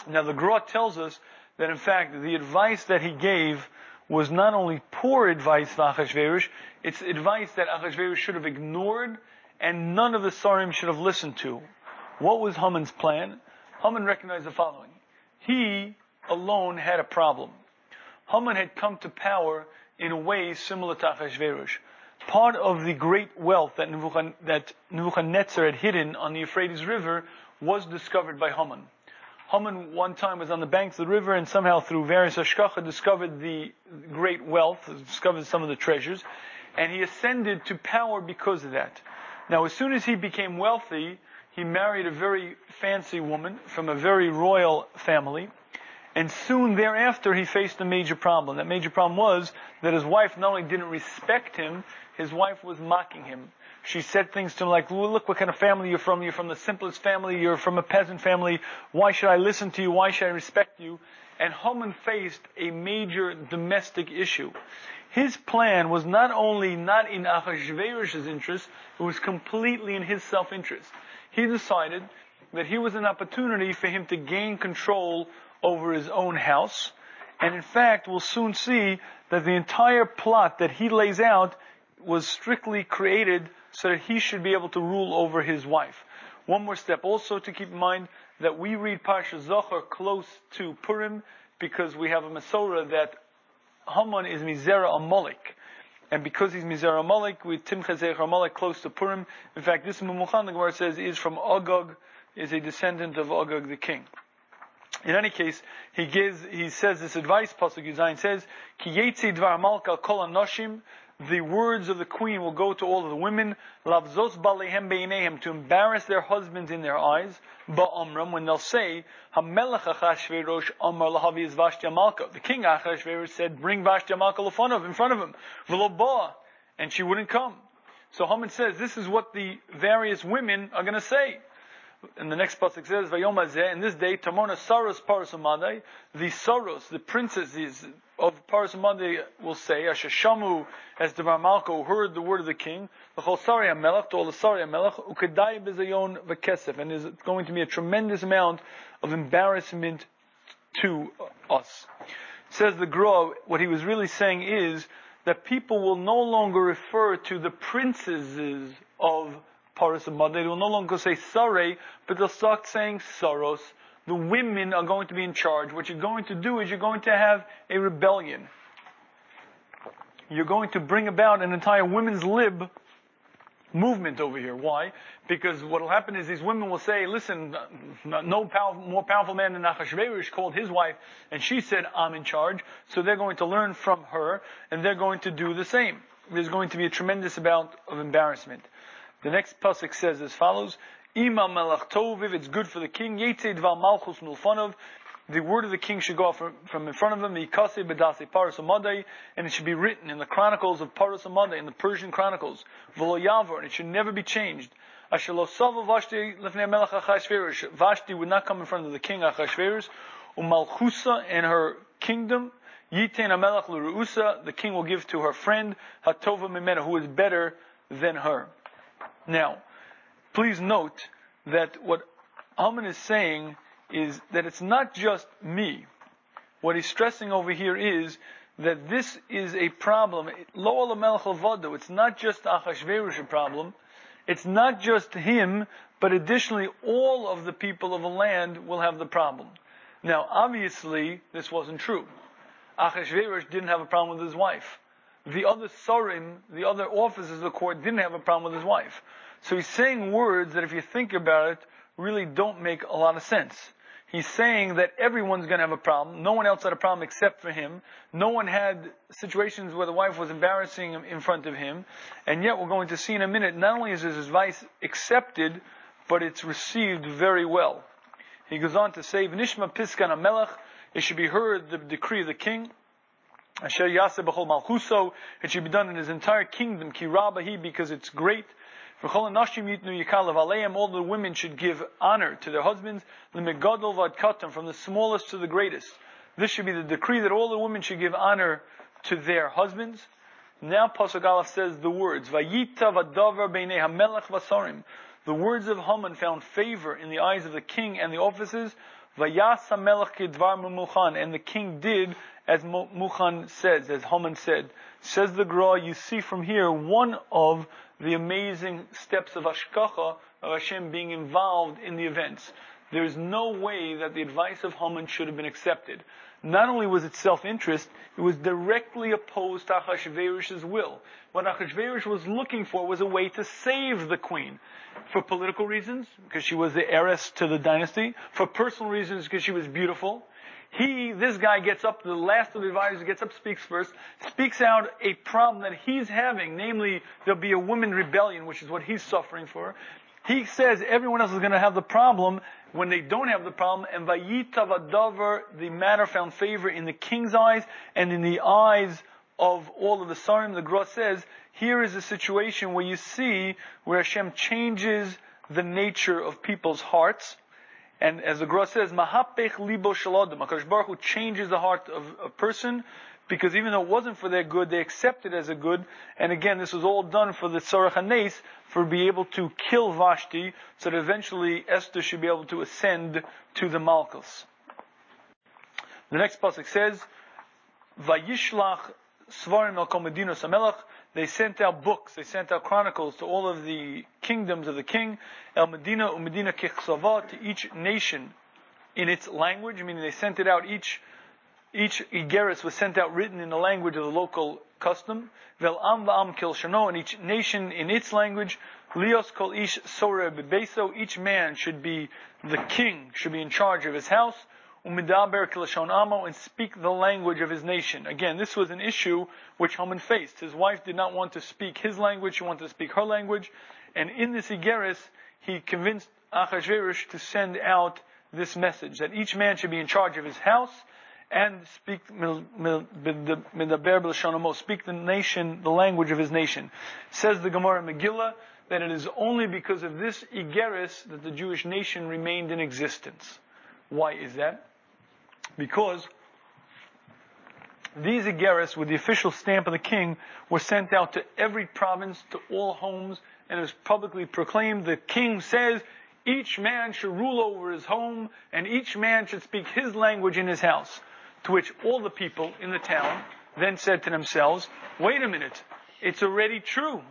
Now the Gra tells us that in fact the advice that he gave was not only poor advice to Achashverosh, it's advice that Achashverosh should have ignored and none of the Sarim should have listened to. What was Haman's plan? Haman recognized the following. He alone had a problem. Haman had come to power in a way similar to Achashverosh part of the great wealth that, Nebuchadnezzar had hidden on the Euphrates River was discovered by Haman. Haman one time was on the banks of the river and somehow through various hashgacha discovered the great wealth, discovered some of the treasures, and he ascended to power because of that. Now as soon as he became wealthy, he married a very fancy woman from a very royal family, And soon thereafter, he faced a major problem. That major problem was that his wife not only didn't respect him, his wife was mocking him. She said things to him like, look what kind of family you're from. You're from the simplest family. You're from a peasant family. Why should I listen to you? Why should I respect you? And Haman faced a major domestic issue. His plan was not only not in Achashverosh's interest, it was completely in his self-interest. He decided that here was an opportunity for him to gain control over his own house. And in fact, we'll soon see that the entire plot that he lays out was strictly created so that he should be able to rule over his wife. One more step also to keep in mind that we read Parsha Zachor close to Purim because we have a Masorah that Haman is Mizera Amalek. And because he's Mizera Amalek, we Timcha Zecher Amalek close to Purim. In fact, this Mumuchan, the Gemara says, is from Agag, is a descendant of Agag the king. In any case, he gives, he says this advice, Pasuk Yud Zayin says, Ki yetzi dvar malka kol anoshim, the words of the queen will go to all of the women, lavzos balehem beinehem, to embarrass their husbands in their eyes, ba'amram, when they'll say, hamelech achashverosh amar lahavi is Vashti Malka. The king Achashverosh said, bring Vashti Malka of, in front of him, v'lo and she wouldn't come. So Haman says, this is what the various women are going to say and the next pasuk says, "Vayomazeh." In this day, Tamona Saros Parasamadai, the Saros, the princesses of Parasamadai will say, "Ashashamu," as the Malko heard the word of the king, "L'chol Sari Melech," to all the Sari Melech, "Ukedai bezayon v'kesef," and there's going to be a tremendous amount of embarrassment to us. Says the Gra, what he was really saying is that people will no longer refer to the princesses of Paras and They will no longer say Sare, but they'll start saying Saros. The women are going to be in charge. What you're going to do is you're going to have a rebellion. You're going to bring about an entire women's lib movement over here. Why? Because what will happen is these women will say, listen, no more powerful man than Achashverosh called his wife, and she said, I'm in charge. So they're going to learn from her, and they're going to do the same. There's going to be a tremendous amount of embarrassment. The next pasuk says as follows: Ima melach toviv, it's good for the king. Yetzei dvar malchus milfanov. The word of the king should go from, from in front of him. Mikase bedase paras and it should be written in the chronicles of paras in the Persian chronicles. V'lo yavor, and it should never be changed. Vashti. Vashti would not come in front of the king Achashverosh. Umalchusa and her kingdom. Yitain amelech l'ruusa. The king will give to her friend Hatova mimena, who is better than her. Now, please note that what Haman is saying is that it's not just me. What he's stressing over here is that this is a problem. Lo It's not just Achashverosh a problem. It's not just him, but additionally all of the people of the land will have the problem. Now, obviously, this wasn't true. Achashverosh didn't have a problem with his wife the other Sorim, the other officers of the court, didn't have a problem with his wife. So he's saying words that, if you think about it, really don't make a lot of sense. He's saying that everyone's going to have a problem. No one else had a problem except for him. No one had situations where the wife was embarrassing him in front of him. And yet, we're going to see in a minute, not only is his advice accepted, but it's received very well. He goes on to say, V'nishma piskan melech, it should be heard the decree of the king. Asher Yaseh B'chol Malchuso, it should be done in his entire kingdom, Ki Rabahi, because it's great. V'chol Nashim Yitnu all the women should give honor to their husbands, L'megadol V'ad from the smallest to the greatest. This should be the decree that all the women should give honor to their husbands. Now Pasuk says the words, Vayita v'davar b'nei hamelech v'sarim. The words of Haman found favor in the eyes of the king and the officers. And the king did as Muchan says, as Haman said, says the Gra, you see from here one of the amazing steps of Hashgacha, of Hashem being involved in the events. There is no way that the advice of Haman should have been accepted. Not only was it self-interest, it was directly opposed to Achashverosh's will. What Achashverosh was looking for was a way to save the queen. For political reasons, because she was the heiress to the dynasty. For personal reasons, because she was beautiful. He, this guy gets up, the last of the advisors gets up, speaks first, speaks out a problem that he's having, namely, there'll be a woman rebellion, which is what he's suffering for. He says everyone else is going to have the problem when they don't have the problem. And vayitav adavar, the matter found favor in the king's eyes and in the eyes of all of the sarim. The Gra says here is a situation where you see where Hashem changes the nature of people's hearts. And as the Gra says, Mahapech libo shaladim. HaKadosh Baruch changes the heart of a person because even though it wasn't for their good, they accepted it as a good. And again, this was all done for the Tzarech HaNes, for be able to kill Vashti, so that eventually Esther should be able to ascend to the Malchus. The next pasuk says, Vayishlach Svarim el Komedinos Hamelach. They sent out books, they sent out chronicles to all of the kingdoms of the king, El Medina Umedina Kichsava, to each nation in its language, meaning they sent it out each each Igeris was sent out written in the language of the local custom. Vel am va'am kil shano, and each nation in its language. Lios kol ish sore bebeso, each man should be the king, should be in charge of his house. Umidaber kilashon amo, and speak the language of his nation. Again, this was an issue which Haman faced. His wife did not want to speak his language, she wanted to speak her language. And in this Igeris, he convinced Achashverosh to send out this message, that each man should be in charge of his house, and speak speak the nation, the language of his nation. Says the Gemara Megillah that it is only because of this Igeris that the Jewish nation remained in existence. Why is that? Because these Igeris, with the official stamp of the king, were sent out to every province, to all homes, and it was publicly proclaimed. The king says each man should rule over his home, and each man should speak his language in his house. To which all the people in the town then said to themselves, wait a minute, it's already true.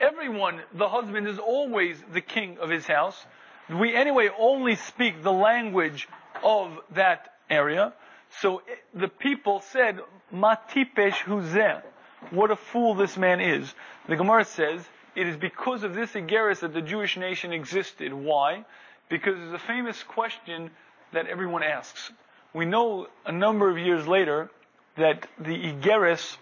Everyone, the husband is always the king of his house. We anyway only speak the language of that area. So eh, the people said, Matipesh huzeh. What a fool this man is. The Gemara says, it is because of this Igeris that the Jewish nation existed. Why? Because it's a famous question that everyone asks. We know a number of years later that the Igeris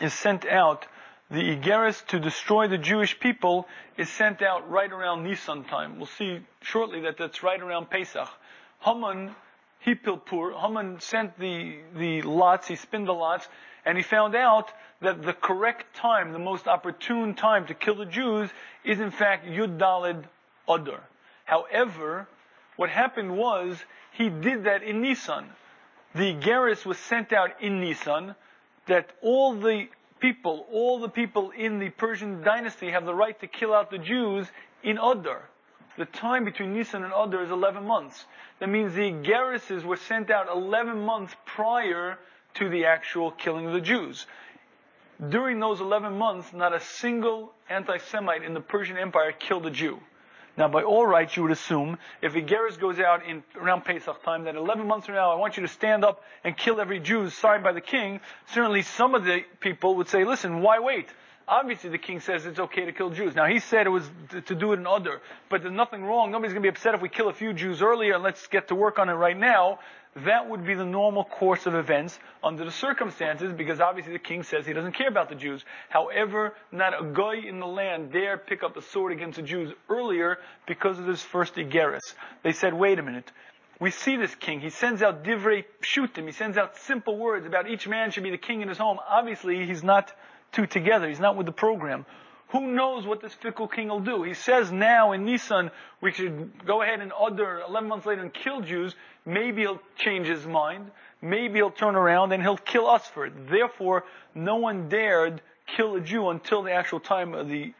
is sent out. The Igeris to destroy the Jewish people is sent out right around Nisan time. We'll see shortly that that's right around Pesach. Haman, he Hipilpur, Haman sent the, the lots, he spinned the lots, and he found out that the correct time, the most opportune time to kill the Jews is in fact Yud Dalid Adar. However, what happened was he did that in Nisan. The Geras was sent out in Nisan, that all the people, all the people in the Persian dynasty have the right to kill out the Jews in Adar. The time between Nisan and Adar is 11 months. That means the Gerases were sent out 11 months prior to the actual killing of the Jews. During those 11 months, not a single anti-Semite in the Persian Empire killed a Jew. Now, by all rights, you would assume if Igeris goes out in around Pesach time, that 11 months from now, I want you to stand up and kill every Jew signed by the king. Certainly, some of the people would say, "Listen, why wait? Obviously, the king says it's okay to kill Jews. Now, he said it was to do it in Adar, but there's nothing wrong. Nobody's going to be upset if we kill a few Jews earlier and let's get to work on it right now. That would be the normal course of events under the circumstances, because obviously the king says he doesn't care about the Jews. However, not a guy in the land dare pick up the sword against the Jews earlier because of this first Igeris. They said, wait a minute. We see this king. He sends out divrei pshutim. He sends out simple words about each man should be the king in his home. Obviously, he's not two together. He's not with the program. Who knows what this fickle king will do? He says now in Nisan we should go ahead and order 11 months later and kill Jews. Maybe he'll change his mind. Maybe he'll turn around and he'll kill us for it. Therefore, no one dared kill a Jew until the actual time of the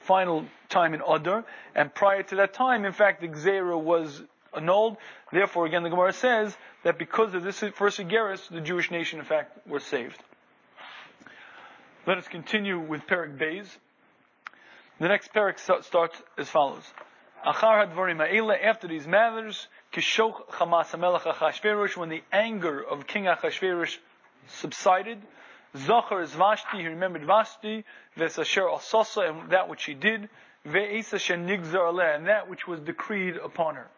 final time in Adar. And prior to that time, in fact, the Gzera was annulled. Therefore, again, the Gemara says that because of this first Igeris, the Jewish nation, in fact, was saved. Let us continue with Perek Beis. The next Perek starts as follows. After these matters, kishoch hamelech Achashverosh, when the anger of King Achashverosh subsided, Zachar is Vashti, he remembered Vashti, Vesasher Asasa, and that which she did, Ve'esa shenigzar aleh, and that which was decreed upon her.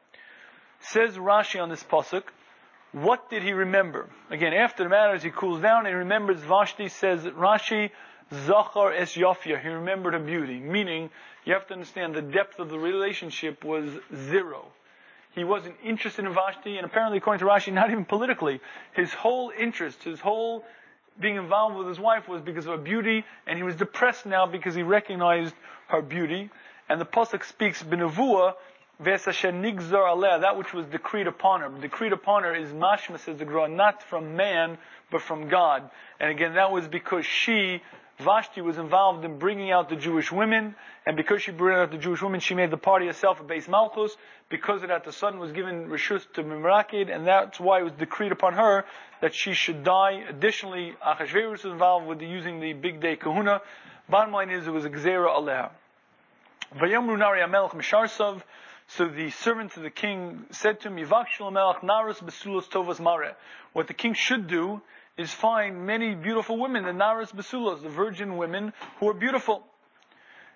Says Rashi on this pasuk, what did he remember? Again, after the matters, he cools down and remembers Vashti says Rashi, Zachar es Yafia, he remembered her beauty. Meaning, you have to understand the depth of the relationship was zero. He wasn't interested in Vashti, and apparently, according to Rashi, not even politically. His whole interest, his whole being involved with his wife was because of her beauty, and he was depressed now because he recognized her beauty. And the pasuk speaks benavua that which was decreed upon her. Decreed upon her is mashma says the Gemara, not from man, but from God. And again, that was because she, Vashti, was involved in bringing out the Jewish women, and because she brought out the Jewish women, she made the party herself a base Malchus. Because of that, the son was given Rishus to Mimrakid, and that's why it was decreed upon her that she should die. Additionally, Achashverosh was involved with the, using the bigdei kehunah. Bottom line is, it was a Gzera Aleha. Vayamru Nari Misharsav, so the servants of the king said to him. What the king should do is find many beautiful women, the Narus Besulos, the virgin women who are beautiful.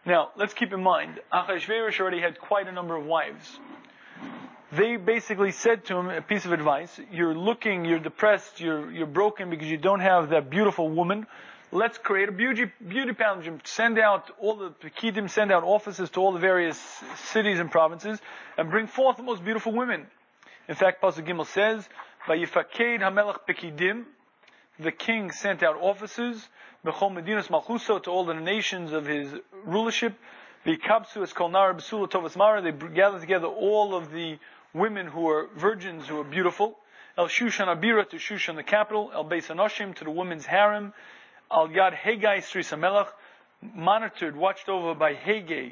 Now, let's keep in mind, Achashverosh already had quite a number of wives. They basically said to him a piece of advice, you're looking, you're depressed, you're, you're broken because you don't have that beautiful woman let's create a beauty, beauty pageant. Send out all the Pekidim, send out offices to all the various cities and provinces, and bring forth the most beautiful women. In fact, Pasuk Gimel says, Vayifaked Hamelach Pekidim, the king sent out officers, Bechol Medinas Malchuso, to all the nations of his rulership, the Kapsu es Kolnara Besula Tovas Mara, they gathered together all of the women who are virgins who are beautiful, El Shushan Habira to Shushan the capital, El Beis Anoshim to the women's harem, Al Yad Hegai Sris Melech, monitored, watched over by Haggai,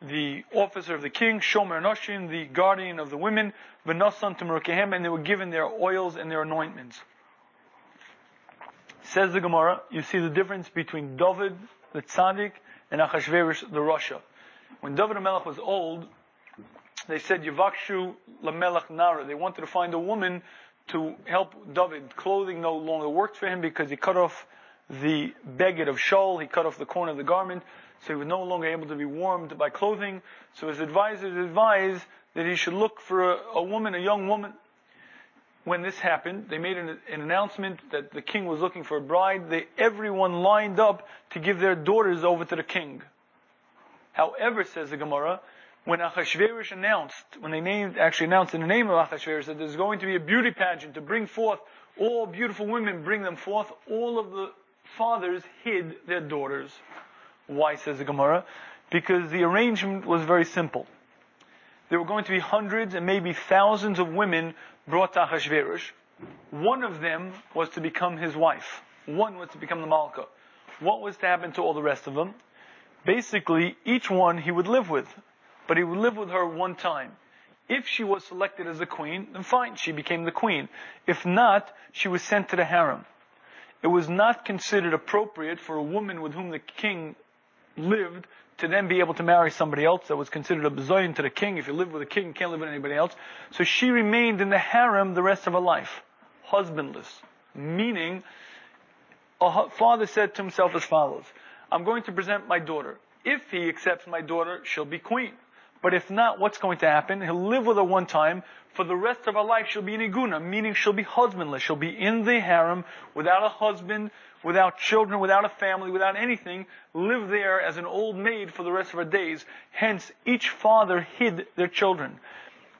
the officer of the king, Shomer Noshin, the guardian of the women, Venosan Tamurkehem, and they were given their oils and their anointments. Says the Gemara, you see the difference between David, the tzaddik, and Achashverosh, the Rasha. When David Melech was old, they said Yavakshu Lamelech Nara. They wanted to find a woman to help David. Clothing no longer worked for him because he cut off the beged of Shaul, he cut off the corner of the garment, so he was no longer able to be warmed by clothing. So his advisors advised that he should look for a, a woman, a young woman. When this happened, they made an, an, announcement that the king was looking for a bride. They, everyone lined up to give their daughters over to the king. However, says the Gemara, when Achashverosh announced, when they named, actually announced in the name of Achashverosh that there's going to be a beauty pageant to bring forth all beautiful women, bring them forth, all of the fathers hid their daughters. Why, says the Gemara? Because the arrangement was very simple. There were going to be hundreds and maybe thousands of women brought to Achashverosh. One of them was to become his wife. One was to become the Malka. What was to happen to all the rest of them? Basically, each one he would live with. But he would live with her one time. If she was selected as the queen, then fine, she became the queen. If not, she was sent to the harem it was not considered appropriate for a woman with whom the king lived to then be able to marry somebody else that was considered a bezoin to the king. If you live with a king, you can't live with anybody else. So she remained in the harem the rest of her life, husbandless. Meaning, a father said to himself as follows, I'm going to present my daughter. If he accepts my daughter, she'll be queen. But if not, what's going to happen? He'll live with her one time. For the rest of her life, she'll be an iguna, meaning she'll be husbandless. She'll be in the harem without a husband, without children, without a family, without anything. Live there as an old maid for the rest of her days. Hence, each father hid their children.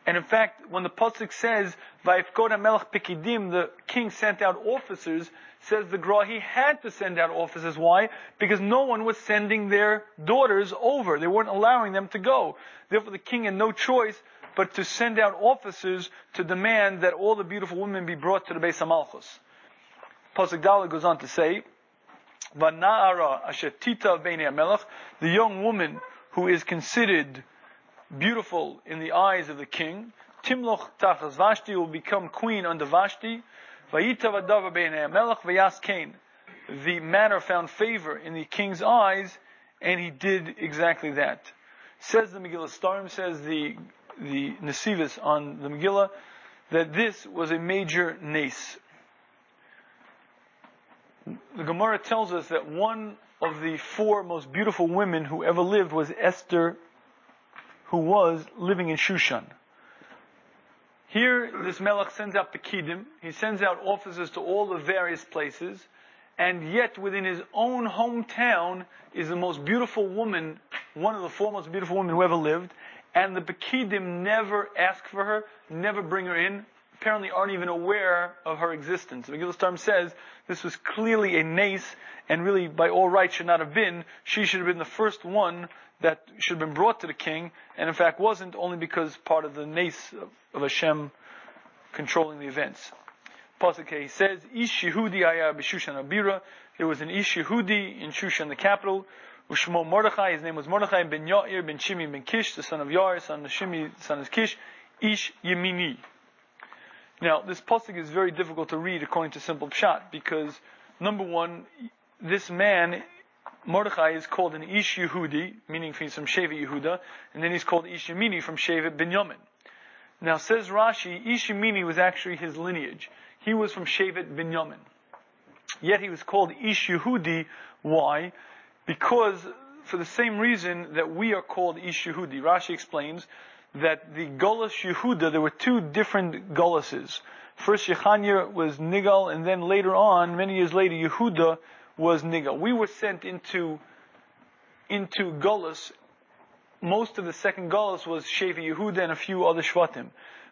And in fact, when the pasuk says, "Vayifkoda melech pikidim," the king sent out officers. Says the Gra, he had to send out officers. Why? Because no one was sending their daughters over. They weren't allowing them to go. Therefore, the king had no choice but to send out officers to demand that all the beautiful women be brought to the Beis Hamalchus. Pasuk Dalet goes on to say, "Vana'ara ashetita melech," the young woman who is considered beautiful in the eyes of the king. Timloch tachas Vashti will become queen under Vashti. The matter found favor in the king's eyes, and he did exactly that. Says the Megillas Sesarim, says the the Nesivos on the Megillah, that this was a major nace. The Gemara tells us that one of the four most beautiful women who ever lived was Esther who was living in Shushan. Here, this Melech sends out the. He sends out officers to all the various places. and yet within his own hometown is the most beautiful woman, one of the four most beautiful women who ever lived, and the Pekidim never ask for her, never bring her in, apparently aren't even aware of her existence. The Stam says this was clearly a nace, and really by all rights should not have been. She should have been the first one that should have been brought to the king, and in fact wasn't, only because part of the nace of, of Hashem controlling the events. Pasuk he says, Ish Yehudi Aya b'Shushan Habira. There was an Ish in Shushan, the capital. Ushmo Mordechai, his name was Mordechai ben Yair ben Shimi ben Kish, the son of Yair, son of Shimi, son of Kish. Ish Yemini. Now, this pasuk is very difficult to read according to simple pshat because number one, this man Mordechai is called an Ish Yehudi, meaning he's from Shevet Yehuda, and then he's called Ish Yemini from Shevet Binyamin. Now says Rashi, Ish Yemini was actually his lineage. He was from Shevet Binyamin. Yet he was called Ish Yehudi. Why? Because for the same reason that we are called Ish Yehudi. Rashi explains that the Golas Yehuda, there were two different Golases. First Yechanya was Nigal, and then later on, many years later, Yehuda was Nigal. We were sent into, into Golas. Most of the second Golas was Shevi Yehuda and a few other Shvatim.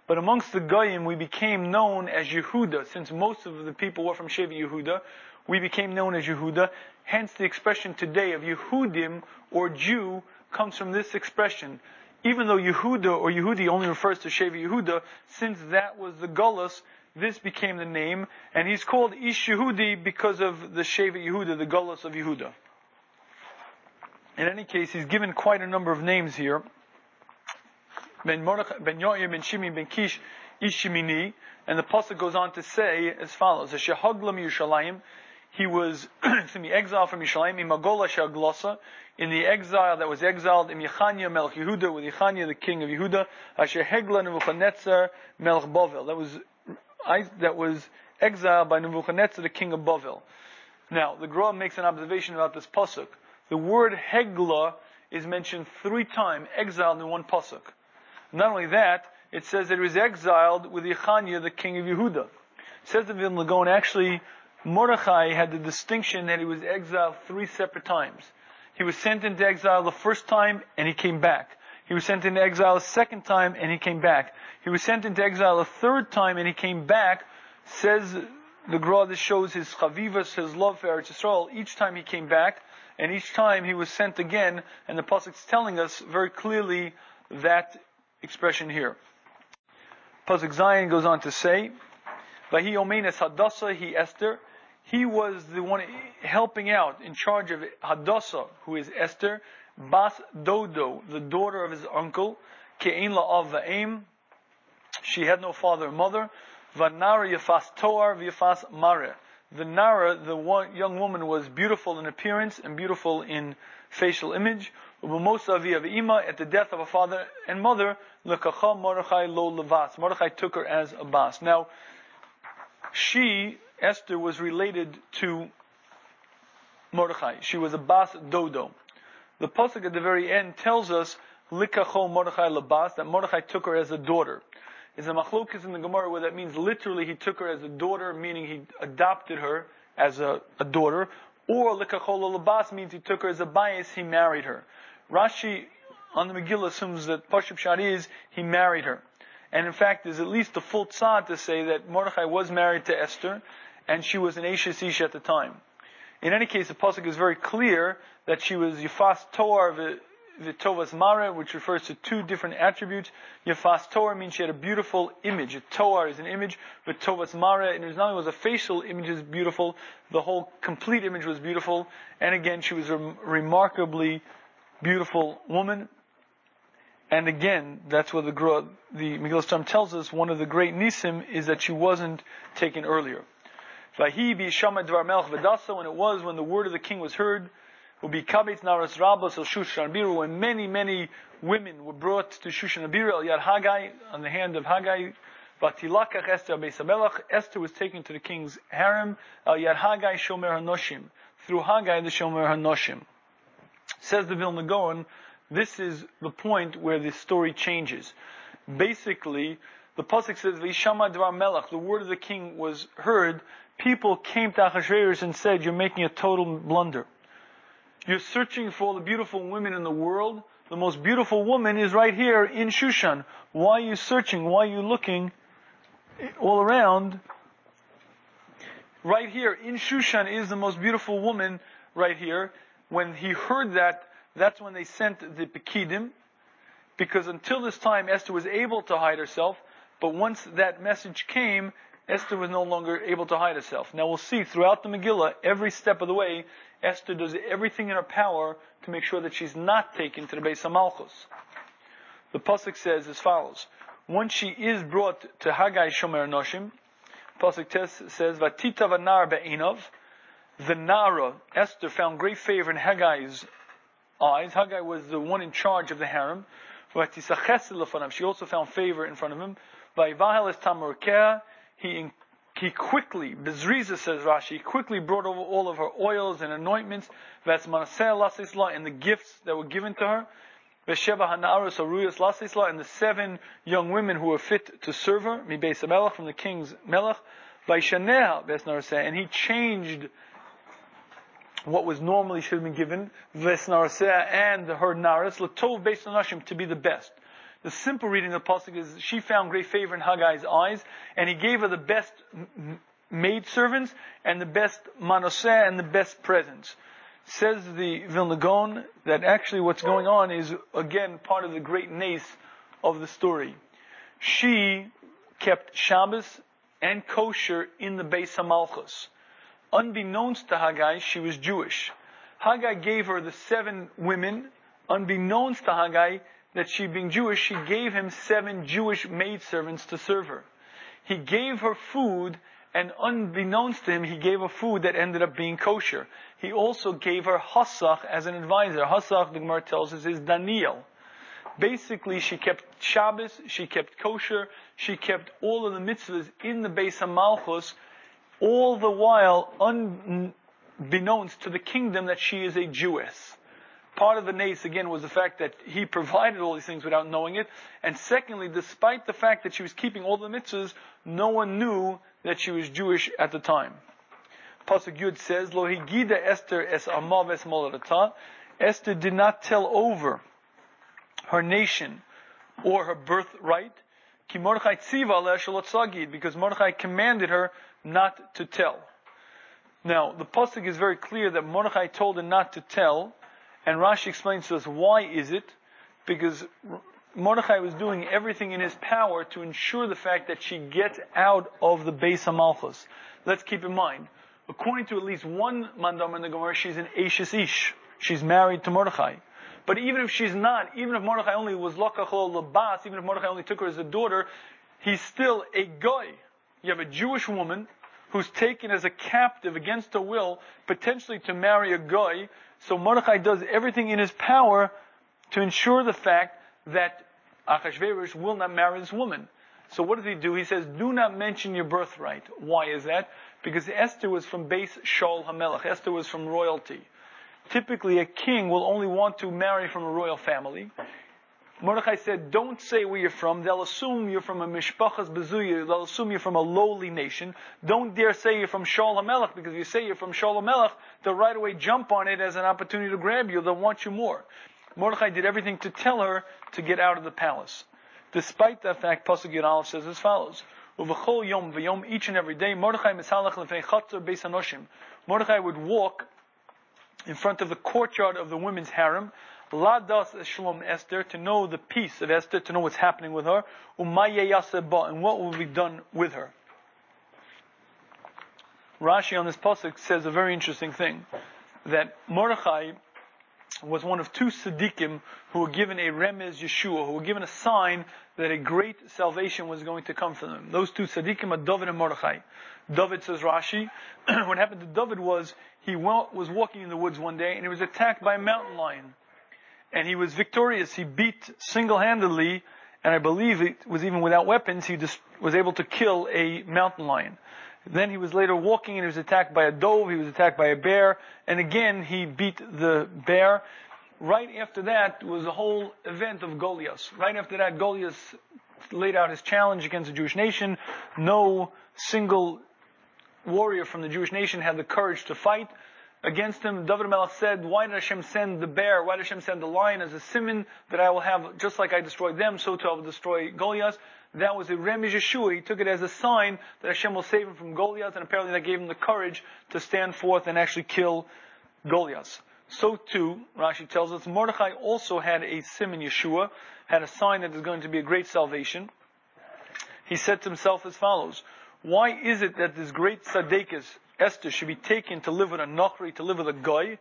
But amongst the Goyim, we became known as Yehuda. Since most of the people were from Shevi Yehuda, we became known as Yehuda. Hence the expression today of Yehudim or Jew comes from this expression. Even though Yehuda or Yehudi only refers to Shevi Yehuda, since that was the Gullus, this became the name, and he's called Ish Yehudi because of the Shevi Yehuda, the Gullus of Yehuda. In any case, he's given quite a number of names here ben Mordechai, ben Yoir, ben Shimi, ben Kish, Ishimini, and the pasuk goes on to say as follows: Shehaglam Yerushalayim, he was excuse me, exiled from Yerushalayim, Magola Shaglosa, in the exile that was exiled in Yechanya Melch Yehuda with Yechanya the king of Yehuda, Asher Hegla Nebuchadnezzar Melch Bovel. That was that was exiled by Nebuchadnezzar the king of Bovel. Now the Gra makes an observation about this pasuk. The word Hegla is mentioned three times, exiled in one pasuk. Not only that, it says that he was exiled with Yechanya, the king of Yehuda. It says the Vilna Gaon, actually, Mordechai had the distinction that he was exiled three separate times. He was sent into exile the first time and he came back. He was sent into exile a second time and he came back. He was sent into exile a third time and he came back. Says the Gra, this shows his chavivas, his love for Eretz Yisrael. Each time he came back, and each time he was sent again, and the pasuk's telling us very clearly that expression here. Pasuk Zayin goes on to say, Vahi Omenes Hadassah, he Esther. He was the one helping out in charge of Hadassah, who is Esther, Bas Dodo, the daughter of his uncle, Ke'in La'av Va'im. She had no father or mother. Vanara Yafas Toar V'Yafas Mare. The Nara, the one, young woman, was beautiful in appearance and beautiful in facial image. At the death of a father and mother, Mordechai lo levas. Mordechai took her as a bas. Now, she, Esther, was related to Mordechai. She was a bas dodo. The pasuk at the very end tells us Likacho Mordechai lebas that Mordechai took her as a daughter. Is a machlokas in the Gemara where that means literally he took her as a daughter, meaning he adopted her as a, a daughter, or Likacho lebas means he took her as a bias, he married her. Rashi on the Megillah assumes that Pashup Shad is he married her. And in fact, there's at least a full tzad to say that Mordechai was married to Esther, and she was an Ashes Isha at the time. In any case, the pasuk is very clear that she was Yifas Toar Vitovas Mara, which refers to two different attributes. Yifas Toar means she had a beautiful image. A Toar is an image, Vitovas Mara, and it was not only was a facial image is beautiful, the whole complete image was beautiful, and again, she was a remarkably beautiful woman. And again, that's what the the Megillah tells us. One of the great nisim is that she wasn't taken earlier. Vahi bi dvar melch v'dasa. When it was when the word of the king was heard, will be kabetz naras rabos el shushan biru. When many many women were brought to Shushan Abiru el yad Hagai on the hand of Hagai. Vatilakach Esther Beisamelach. Esther was taken to the king's harem el yad Hagai shomer hanoshim through Hagai the shomer hanoshim. Says the Vilna Gaon, this is the point where the story changes. Basically, the pasuk says, "Vishama dvar melech." The word of the king was heard people came to Achashverosh and said, you're making a total blunder. You're searching for the beautiful women in the world. The most beautiful woman is right here in Shushan. Why are you searching? Why are you looking all around? Right here in Shushan is the most beautiful woman right here. When he heard that, that's when they sent the Pekidim, because until this time Esther was able to hide herself, but once that message came, Esther was no longer able to hide herself. Now we'll see throughout the Megillah, every step of the way, Esther does everything in her power to make sure that she's not taken to the base of Malchus. The Pasuk says as follows, once she is brought to Haggai Shomer Noshim, Pasuk says, Vatita vanar be'inov, the Nara, Esther found great favor in Haggai's eyes. Haggai was the one in charge of the harem. She also found favor in front of him. He he quickly, Bezriza says Rashi, quickly brought over all of her oils and anointments, and the gifts that were given to her, and the seven young women who were fit to serve her, from the king's melech, and he changed what was normally should have been given, and her on Hashim, to be the best. The simple reading of the Pasuk is, she found great favor in Haggai's eyes, and he gave her the best maid servants, and the best manoseh, and the best presents. Says the Vilna Gaon that actually what's going on is, again, part of the great nace of the story. She kept Shabbos and kosher in the Beis HaMalchus. Unbeknownst to Haggai, she was Jewish. Haggai gave her the seven women. Unbeknownst to Haggai, that she being Jewish, she gave him seven Jewish maidservants to serve her. He gave her food, and unbeknownst to him, he gave her food that ended up being kosher. He also gave her Hassach as an advisor. Hassach, the Gemara tells us, is Daniel. Basically, she kept Shabbos, she kept kosher, she kept all of the mitzvahs in the Beis HaMalchus, all the while unbeknownst to the kingdom that she is a Jewess. Part of the nace, again, was the fact that he provided all these things without knowing it. And secondly, despite the fact that she was keeping all the mitzvahs, no one knew that she was Jewish at the time. Pasuk Yud says, Lo higida Esther es amav es moladata. Esther did not tell over her nation or her birthright. Ki Mordechai tziva because Mordechai commanded her not to tell. Now, the pasuk is very clear that Mordechai told her not to tell, and Rashi explains to us why is it? Because Mordechai was doing everything in his power to ensure the fact that she gets out of the Beis HaMalchus. Let's keep in mind, according to at least one mandam in the Gemara, she's an Ashes Ish. She's married to Mordechai. But even if she's not, even if Mordechai only was Lokachol Labas, even if Mordechai only took her as a daughter, he's still a guy. You have a Jewish woman who's taken as a captive against her will, potentially to marry a guy. So Mordechai does everything in his power to ensure the fact that Achashverosh will not marry this woman. So what does he do? He says, do not mention your birthright. Why is that? Because Esther was from beis Shaul HaMelech. Esther was from royalty. Typically, a king will only want to marry from a royal family. Mordechai said, don't say where you're from. They'll assume you're from a mishpachas bezuya. They'll assume you're from a lowly nation. Don't dare say you're from Shaul HaMelech, because if you say you're from Shaul HaMelech, they'll right away jump on it as an opportunity to grab you. They'll want you more. Mordechai did everything to tell her to get out of the palace. Despite that fact, Pasuk Yud says as follows. Yom v'yom, each and every day, Mordechai lefei chatzar beis Mordechai would walk in front of the courtyard of the women's harem. Ladas Shalom Esther, to know the peace of Esther, to know what's happening with her. Umaye and what will be done with her. Rashi on this pasuk says a very interesting thing, that Mordechai was one of two Tzaddikim who were given a remez Yeshua, who were given a sign that a great salvation was going to come from them. Those two Tzaddikim are David and Mordechai. David says Rashi, what happened to David was he was walking in the woods one day and he was attacked by a mountain lion. And he was victorious. He beat single-handedly, and I believe it was even without weapons, he just was able to kill a mountain lion. Then he was later walking and he was attacked by a dov, he was attacked by a bear, and again he beat the bear. Right after that was the whole event of Goliath. Right after that, Goliath laid out his challenge against the Jewish nation. No single warrior from the Jewish nation had the courage to fight against him. David Melech said, why did Hashem send the bear? Why did Hashem send the lion as a simon that I will have, just like I destroyed them, so too I will destroy Goliath? That was a remez Yeshua. He took it as a sign that Hashem will save him from Goliath, and apparently that gave him the courage to stand forth and actually kill Goliath. So too, Rashi tells us, Mordechai also had a simon Yeshua, had a sign that is going to be a great salvation. He said to himself as follows, why is it that this great tzaddikus, Esther, should be taken to live with a Nochri, to live with a guy?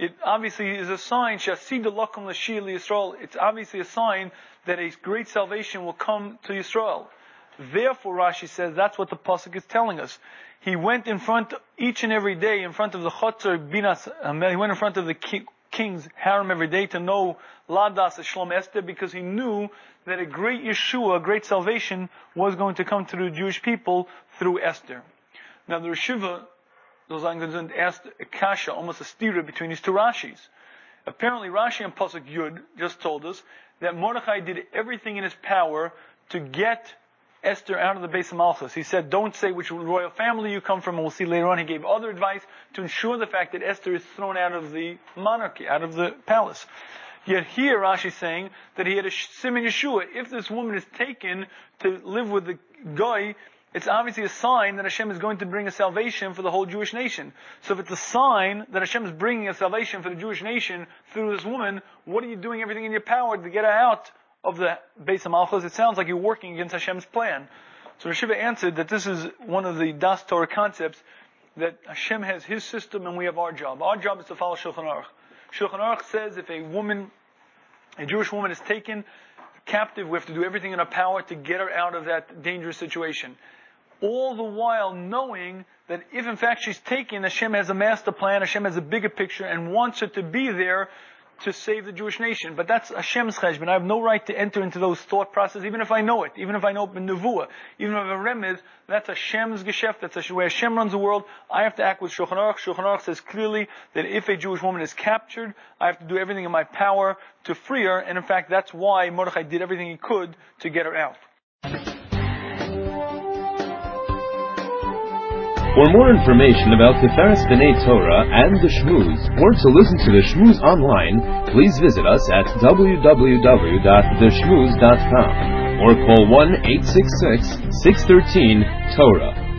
It obviously is a sign, Shasid Lakum Lashir Yisrael. It's obviously a sign that a great salvation will come to Yisrael. Therefore, Rashi says that's what the pasuk is telling us. He went in front each and every day in front of the Chotzer Binas. Um, he went in front of the king's harem every day to know Ladas Shlom Esther because he knew that a great Yeshua, a great salvation was going to come to the Jewish people through Esther. Now the Rishiva, concerned, asked a kasha, almost a stira between these two Rashis. Apparently Rashi and Pasuk Yud just told us that Mordechai did everything in his power to get Esther out of the base of Malchus. He said, don't say which royal family you come from, and we'll see later on. He gave other advice to ensure the fact that Esther is thrown out of the monarchy, out of the palace. Yet here Rashi is saying that he had a simon Yeshua. If this woman is taken to live with the guy, it's obviously a sign that Hashem is going to bring a salvation for the whole Jewish nation. So if it's a sign that Hashem is bringing a salvation for the Jewish nation through this woman, what are you doing everything in your power to get her out of the base of Malchus, it sounds like you're working against Hashem's plan. So Rishiva answered that this is one of the Das Torah concepts that Hashem has His system and we have our job. Our job is to follow Shulchan Aruch. Shulchan Aruch says if a woman, a Jewish woman is taken captive, we have to do everything in our power to get her out of that dangerous situation. All the while knowing that if in fact she's taken, Hashem has a master plan, Hashem has a bigger picture and wants her to be there to save the Jewish nation. But that's Hashem's cheshbon. I have no right to enter into those thought processes, even if I know it, even if I know it in nevuah, even if I have a remez, that's Hashem's geschäft, that's the way Hashem runs the world. I have to act with Shulchan Aruch. Shulchan Aruch says clearly that if a Jewish woman is captured, I have to do everything in my power to free her, and in fact that's why Mordechai did everything he could to get her out. For more information about Tiferes B'nai Torah and the Shmooze, or to listen to the Shmooze online, please visit us at www.theshmooze.com or call 1-866-613-TORAH.